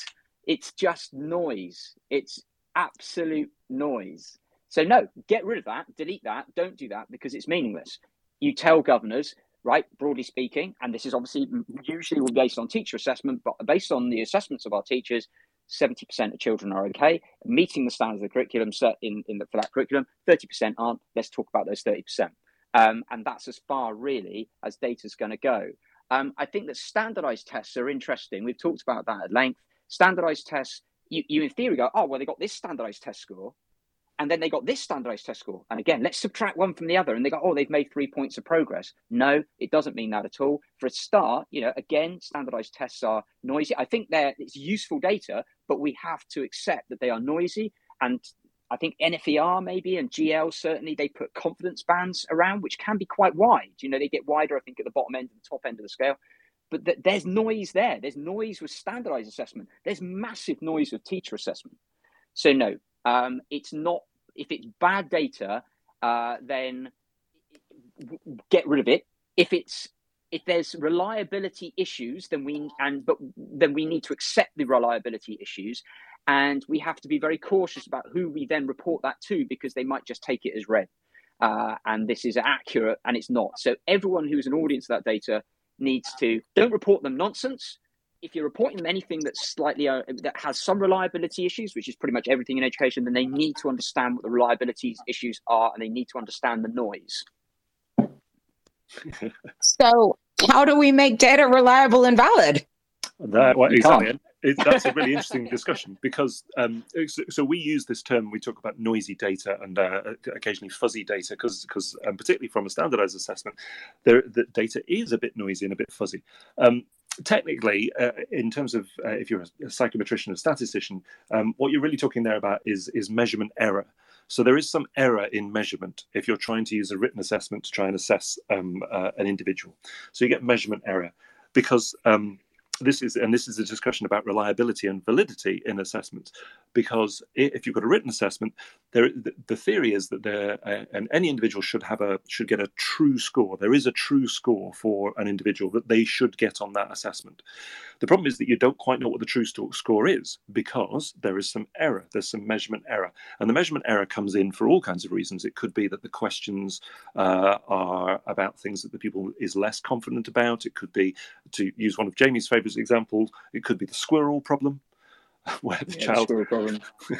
It's just noise. It's absolute noise. So no, get rid of that, delete that, don't do that because it's meaningless. You tell governors, right, broadly speaking, and this is obviously usually based on teacher assessment, but based on the assessments of our teachers, 70% of children are okay, meeting the standards of the curriculum set in, in the, for that curriculum, 30% aren't. Let's talk about those 30%. Um, and that's as far really as data is going to go. Um, I think that standardized tests are interesting. We've talked about that at length. Standardized tests, you, you in theory go, oh, well, they got this standardized test score, and then they got this standardized test score. And again, let's subtract one from the other, and they go, oh, they've made three points of progress. No, it doesn't mean that at all. For a start, you know, again, standardized tests are noisy. I think they're it's useful data, but we have to accept that they are noisy and I think NFER maybe and GL certainly they put confidence bands around, which can be quite wide. You know, they get wider, I think, at the bottom end and the top end of the scale. But th- there's noise there. There's noise with standardized assessment. There's massive noise with teacher assessment. So no, um, it's not. If it's bad data, uh, then get rid of it. If it's if there's reliability issues, then we and but then we need to accept the reliability issues and we have to be very cautious about who we then report that to because they might just take it as read. Uh, and this is accurate and it's not. So everyone who's an audience of that data needs to don't report them nonsense. If you're reporting them anything that's slightly uh, that has some reliability issues, which is pretty much everything in education, then they need to understand what the reliability issues are and they need to understand the noise. so, how do we make data reliable and valid? That, well, exactly it, that's a really interesting discussion because um, so, so, we use this term. We talk about noisy data and uh, occasionally fuzzy data because because um, particularly from a standardized assessment, there, the data is a bit noisy and a bit fuzzy. Um, technically, uh, in terms of uh, if you're a, psychometrician or statistician, um, what you're really talking there about is is measurement error. So there is some error in measurement if you're trying to use a written assessment to try and assess um, uh, an individual. So you get measurement error because um, this is and this is a discussion about reliability and validity in assessments because if you've got a written assessment there the, the theory is that there uh, and any individual should have a should get a true score. There is a true score for an individual that they should get on that assessment. The problem is that you don't quite know what the true score is because there is some error. There's some measurement error. And the measurement error comes in for all kinds of reasons. It could be that the questions uh, are about things that the pupil is less confident about. It could be to use one of jamie's favorite example, it could be the squirrel problem, where the yeah, child. The problem. Do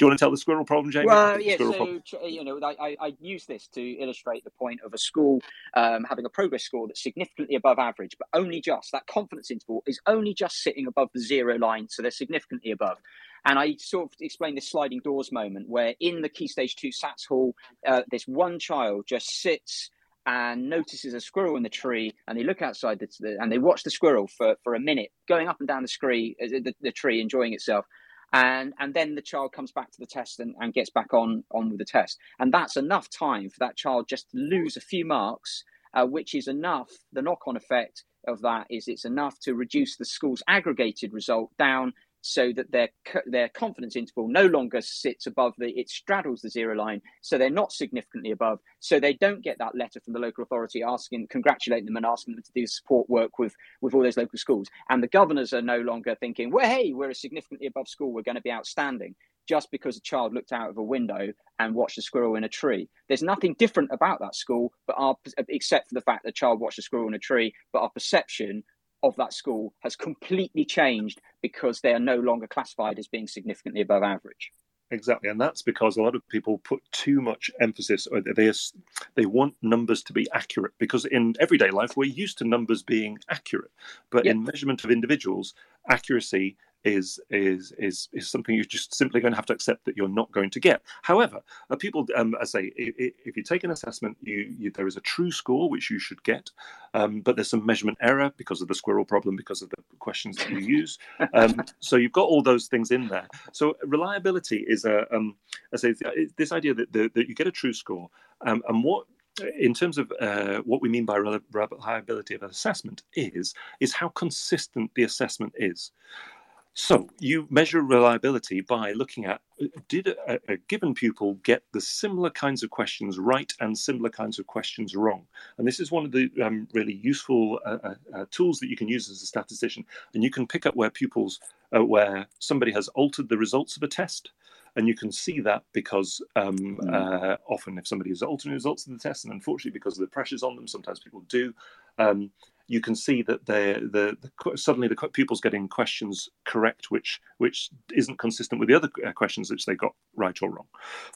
you want to tell the squirrel problem, Jamie? Well, yeah. So problem? you know, I, I use this to illustrate the point of a school um, having a progress score that's significantly above average, but only just that confidence interval is only just sitting above the zero line, so they're significantly above. And I sort of explained this sliding doors moment where in the Key Stage Two SATS hall, uh, this one child just sits and notices a squirrel in the tree and they look outside the, the, and they watch the squirrel for, for a minute going up and down the, scree, uh, the, the tree enjoying itself. And and then the child comes back to the test and, and gets back on on with the test. And that's enough time for that child just to lose a few marks uh, which is enough the knock-on effect of that is it's enough to reduce the school's aggregated result down so that their their confidence interval no longer sits above the it straddles the zero line so they're not significantly above so they don't get that letter from the local authority asking congratulating them and asking them to do support work with with all those local schools and the governors are no longer thinking well hey we're a significantly above school we're going to be outstanding just because a child looked out of a window and watched a squirrel in a tree. There's nothing different about that school, but our except for the fact that the child watched a squirrel in a tree, but our perception of that school has completely changed because they are no longer classified as being significantly above average. Exactly, and that's because a lot of people put too much emphasis. Or they they want numbers to be accurate because in everyday life we're used to numbers being accurate, but yep. in measurement of individuals, accuracy is is is is something you're just simply going to have to accept that you're not going to get. However, uh, people, um, I say, if, if, you take an assessment, you, you, there is a true score which you should get, um, but there's some measurement error because of the squirrel problem, because of the questions that you use. Um, so you've got all those things in there. So reliability is a, um, I say, this idea that, the, that you get a true score, um, and what in terms of uh, what we mean by reliability of an assessment is is how consistent the assessment is so you measure reliability by looking at uh, did a, a, given pupil get the similar kinds of questions right and similar kinds of questions wrong? And this is one of the um, really useful uh, uh, uh, tools that you can use as a statistician. And you can pick up where pupils, uh, where somebody has altered the results of a test. And you can see that because um, mm. often, if somebody has altered the results of the test, and unfortunately because of the pressures on them, sometimes people do, um, you can see that they the, the, suddenly the pupils getting questions correct, which which isn't consistent with the other uh, questions which they got right or wrong.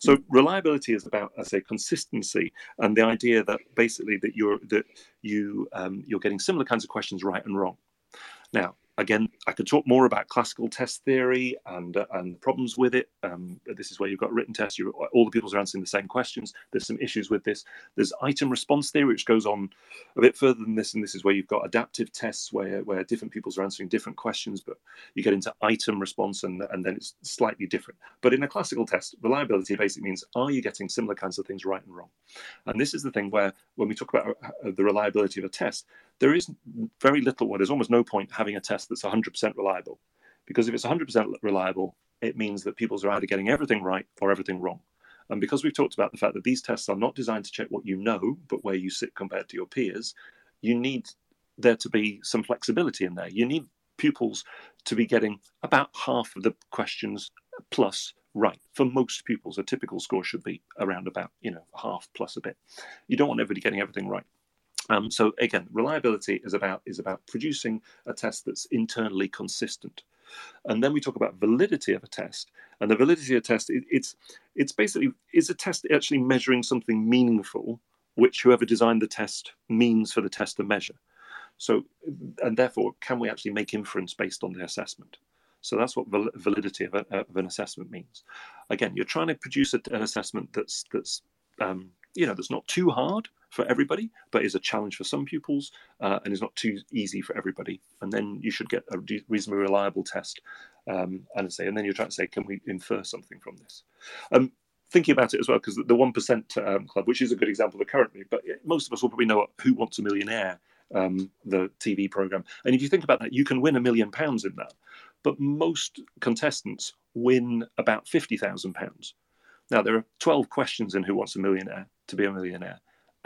So reliability is about, I say, consistency and the idea that basically that you're that you um, you're getting similar kinds of questions right and wrong. Now, again, I could talk more about classical test theory and uh, and problems with it. Um, this is where you've got written tests. You all the pupils are answering the same questions. There's some issues with this. There's item response theory, which goes on a bit further than this, and this is where you've got adaptive tests where where different pupils are answering different questions, but you get into item response and and then it's slightly different. But in a classical test, reliability basically means are you getting similar kinds of things right and wrong? And this is the thing where when we talk about uh, the reliability of a test, there is very little, well, there's almost no point having a test that's 100% reliable. Because if it's 100% reliable, it means that pupils are either getting everything right or everything wrong. And because we've talked about the fact that these tests are not designed to check what you know, but where you sit compared to your peers, you need there to be some flexibility in there. You need pupils to be getting about half of the questions plus right. For most pupils, a typical score should be around about, you know, half plus a bit. You don't want everybody getting everything right. Um, so again, reliability is about is about producing a test that's internally consistent. And then we talk about validity of a test. And the validity of a test, it, it's it's basically is a test actually measuring something meaningful, which whoever designed the test means for the test to measure. So, and therefore, can we actually make inference based on the assessment? So that's what val- validity of, a, of, an assessment means. Again, you're trying to produce a, an assessment that's that's um, you know that's not too hard, for everybody, but is a challenge for some pupils uh, and is not too easy for everybody. And then you should get a reasonably reliable test. Um, and say, and then you're trying to say, can we infer something from this? Um, thinking about it as well, because the one percent um, club, which is a good example of currently, but most of us will probably know Who Wants a Millionaire, um, the TV program. And if you think about that, you can win a million pounds in that, but most contestants win about fifty thousand pounds. Now there are twelve questions in Who Wants a Millionaire to be a millionaire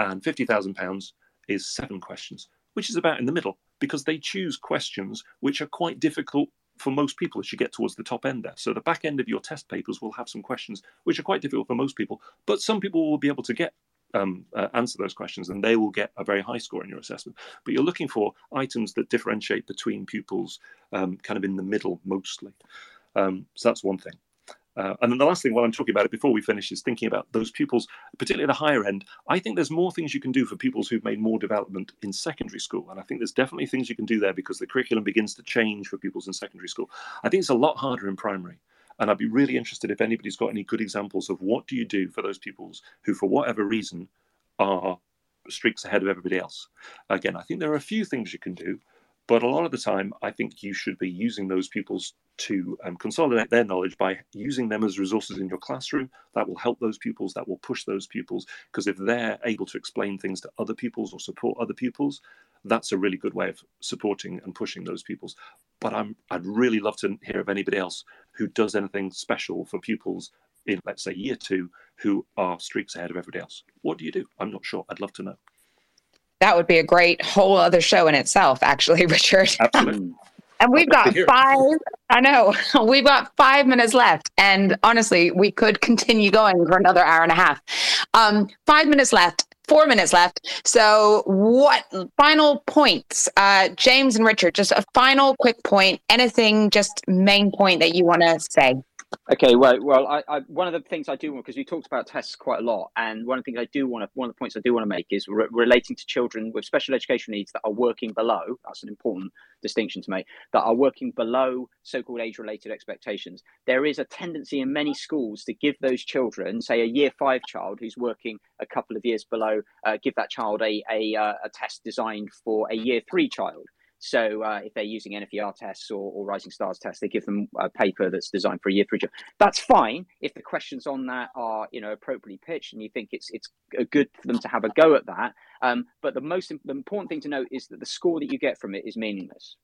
and £50,000 is seven questions, which is about in the middle because they choose questions which are quite difficult for most people as you get towards the top end there. So the back end of your test papers will have some questions which are quite difficult for most people, but some people will be able to get um, uh, answer those questions and they will get a very high score in your assessment. But you're looking for items that differentiate between pupils um, kind of in the middle mostly. Um, so that's one thing. Uh, and then the last thing while I'm talking about it before we finish is thinking about those pupils, particularly the higher end. I think there's more things you can do for pupils who've made more development in secondary school. And I think there's definitely things you can do there because the curriculum begins to change for pupils in secondary school. I think it's a lot harder in primary. And I'd be really interested if anybody's got any good examples of what do you do for those pupils who, for whatever reason, are streaks ahead of everybody else. Again, I think there are a few things you can do, but a lot of the time, I think you should be using those pupils to um, consolidate their knowledge by using them as resources in your classroom. That will help those pupils, that will push those pupils, because if they're able to explain things to other pupils or support other pupils, that's a really good way of supporting and pushing those pupils. But I'm, I'd really love to hear of anybody else who does anything special for pupils in, let's say, year two who are streaks ahead of everybody else. What do you do? I'm not sure. I'd love to know. That would be a great whole other show in itself, actually, Richard. Absolutely. And we've got five, I know, we've got five minutes left. And honestly, we could continue going for another hour and a half. Um, five minutes left, four minutes left. So, what final points, uh, James and Richard, just a final quick point, anything, just main point that you want to say? Okay, well, well, I, I, one of the things I do want because we talked about tests quite a lot, and one of the things I do want to, one of the points I do want to make is re- relating to children with special education needs that are working below. That's an important distinction to make. That are working below so-called age-related expectations. There is a tendency in many schools to give those children, say, a year five child who's working a couple of years below, uh, give that child a a, uh, a test designed for a year three child so uh, if they're using NFER tests or, or, Rising Stars tests, they give them a paper that's designed for a year three job. That's fine if the questions on that are you know appropriately pitched and you think it's it's good for them to have a go at that. Um, but the most the important thing to note is that the score that you get from it is meaningless,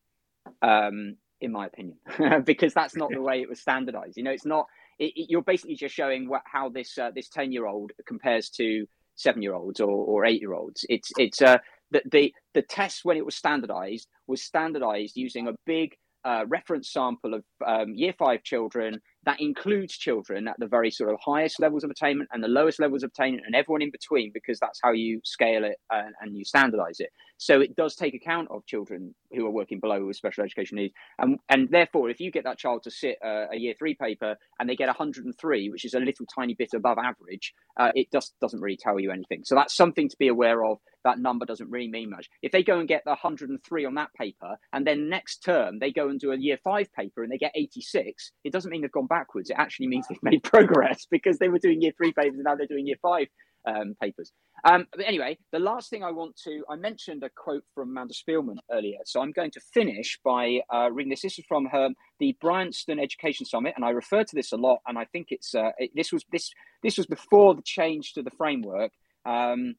um, in my opinion, because that's not the way it was standardized. You know, it's not. It, it, you're basically just showing what, how this uh, this ten year old compares to seven year olds or, or eight year olds. It's it's uh, the, the the test when it was standardized was standardized using a big uh, reference sample of um, year five children that includes children at the very sort of highest levels of attainment and the lowest levels of attainment and everyone in between because that's how you scale it and, and you standardize it. So it does take account of children who are working below with special education needs. And, and therefore if you get that child to sit uh, a year three paper and they get 103 which is a little tiny bit above average uh, it just doesn't really tell you anything. So that's something to be aware of that number doesn't really mean much if they go and get the 103 on that paper and then next term they go and do a year five paper and they get 86 it doesn't mean they've gone backwards, it actually means they've made progress because they were doing year three papers and now they're doing year five um, papers. Um, but anyway, the last thing I want to, I mentioned a quote from Amanda Spielman earlier, so I'm going to finish by uh, reading this. This is from her the Bryanston Education Summit, and I refer to this a lot, and I think it's uh, it, this was this this was before the change to the framework. Um,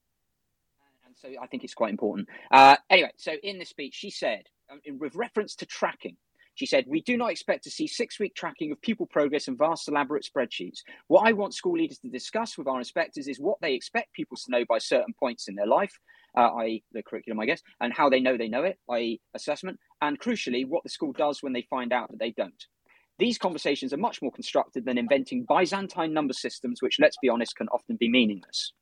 so I think it's quite important. Uh, anyway, so in the speech, she said, um, with reference to tracking, she said, We do not expect to see six week tracking of pupil progress and vast elaborate spreadsheets. What I want school leaders to discuss with our inspectors is what they expect pupils to know by certain points in their life, uh, i.e., the curriculum, I guess, and how they know they know it, i.e., assessment, and crucially, what the school does when they find out that they don't. These conversations are much more constructive than inventing Byzantine number systems, which, let's be honest, can often be meaningless.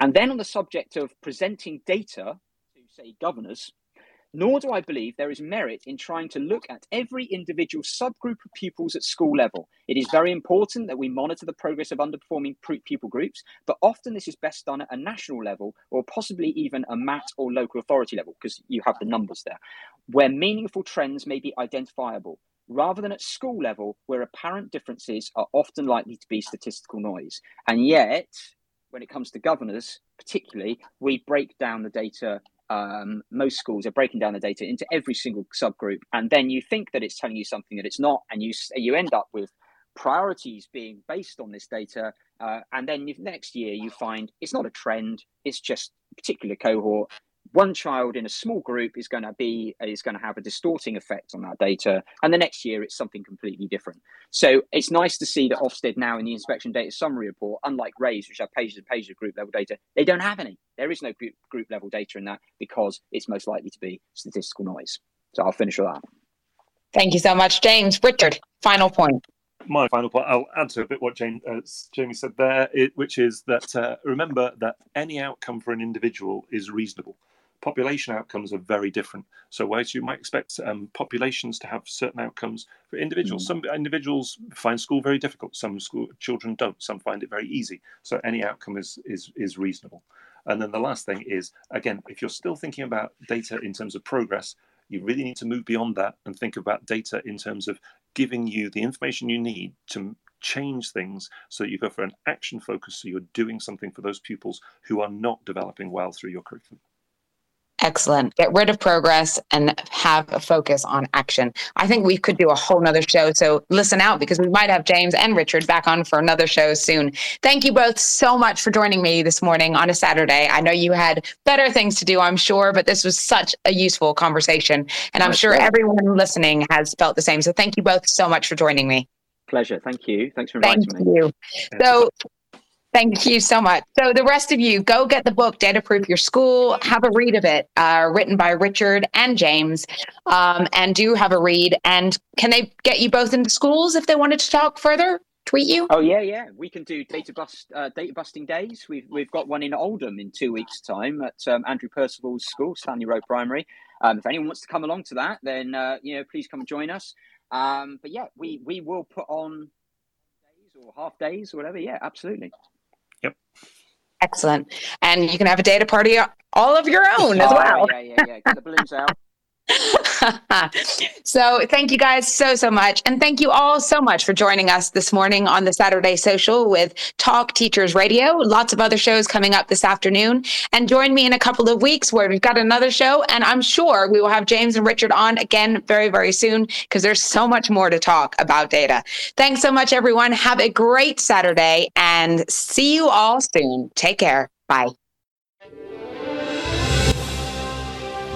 And then on the subject of presenting data to, say, governors, nor do I believe there is merit in trying to look at every individual subgroup of pupils at school level. It is very important that we monitor the progress of underperforming pupil groups, but often this is best done at a national level or possibly even a MAT or local authority level because you have the numbers there, where meaningful trends may be identifiable rather than at school level where apparent differences are often likely to be statistical noise. And yet, when it comes to governors, particularly, we break down the data um, most schools are breaking down the data into every single subgroup, and then you think that it's telling you something that it's not, and you you end up with priorities being based on this data, uh, and then next year you find it's not a trend; it's just a particular cohort, one child in a small group is going to be is going to have a distorting effect on that data and the next year it's something completely different. So it's nice to see that ofsted now in the inspection data summary report unlike RAISE which have pages and pages of group level data they don't have any. There is no group, group level data in that because it's most likely to be statistical noise. So i'll finish with that. Thank you so much james. Richard final point. My final point, I'll add to a bit what Jane, uh, Jamie said there, it, which is that uh, remember that any outcome for an individual is reasonable population outcomes are very different. So, whereas you might expect um, populations to have certain outcomes for individuals, mm. some individuals find school very difficult. Some school children don't. Some find it very easy. So, any outcome is is is reasonable. And then the last thing is, again, if you're still thinking about data in terms of progress, you really need to move beyond that and think about data in terms of giving you the information you need to change things so that you go for an action focus so you're doing something for those pupils who are not developing well through your curriculum. Excellent. Get rid of progress and have a focus on action. I think we could do a whole nother show. So listen out because we might have James and Richard back on for another show soon. Thank you both so much for joining me this morning on a Saturday. I know you had better things to do, I'm sure, but this was such a useful conversation. And I'm sure everyone listening has felt the same. So thank you both so much for joining me. Pleasure. Thank you. Thanks for inviting me. Thank me. you. So Thank you so much. So, the rest of you, go get the book, Data Proof Your School. Have a read of it, uh, written by Richard and James, um, and do have a read. And can they get you both into schools if they wanted to talk further? Tweet you? Oh yeah, yeah. We can do data bust, uh, data busting days. We've we've got one in Oldham in two weeks' time at um, Andrew Percival's school, Stanley Road Primary. Um, if anyone wants to come along to that, then uh, you know, please come join us. Um, but yeah, we we will put on days or half days or whatever. Yeah, absolutely. Excellent. And you can have a data party all of your own as Oh, well. Yeah, yeah, yeah. Get the balloons out. so thank you guys so so much. And thank you all so much for joining us this morning on the saturday social with talk teachers radio. Lots of other shows coming up this afternoon. And join me in a couple of weeks where we've got another show. And i'm sure we will have james and richard on again very very soon because there's so much more to talk about data. Thanks so much everyone. Have a great saturday and see you all soon. Take care. Bye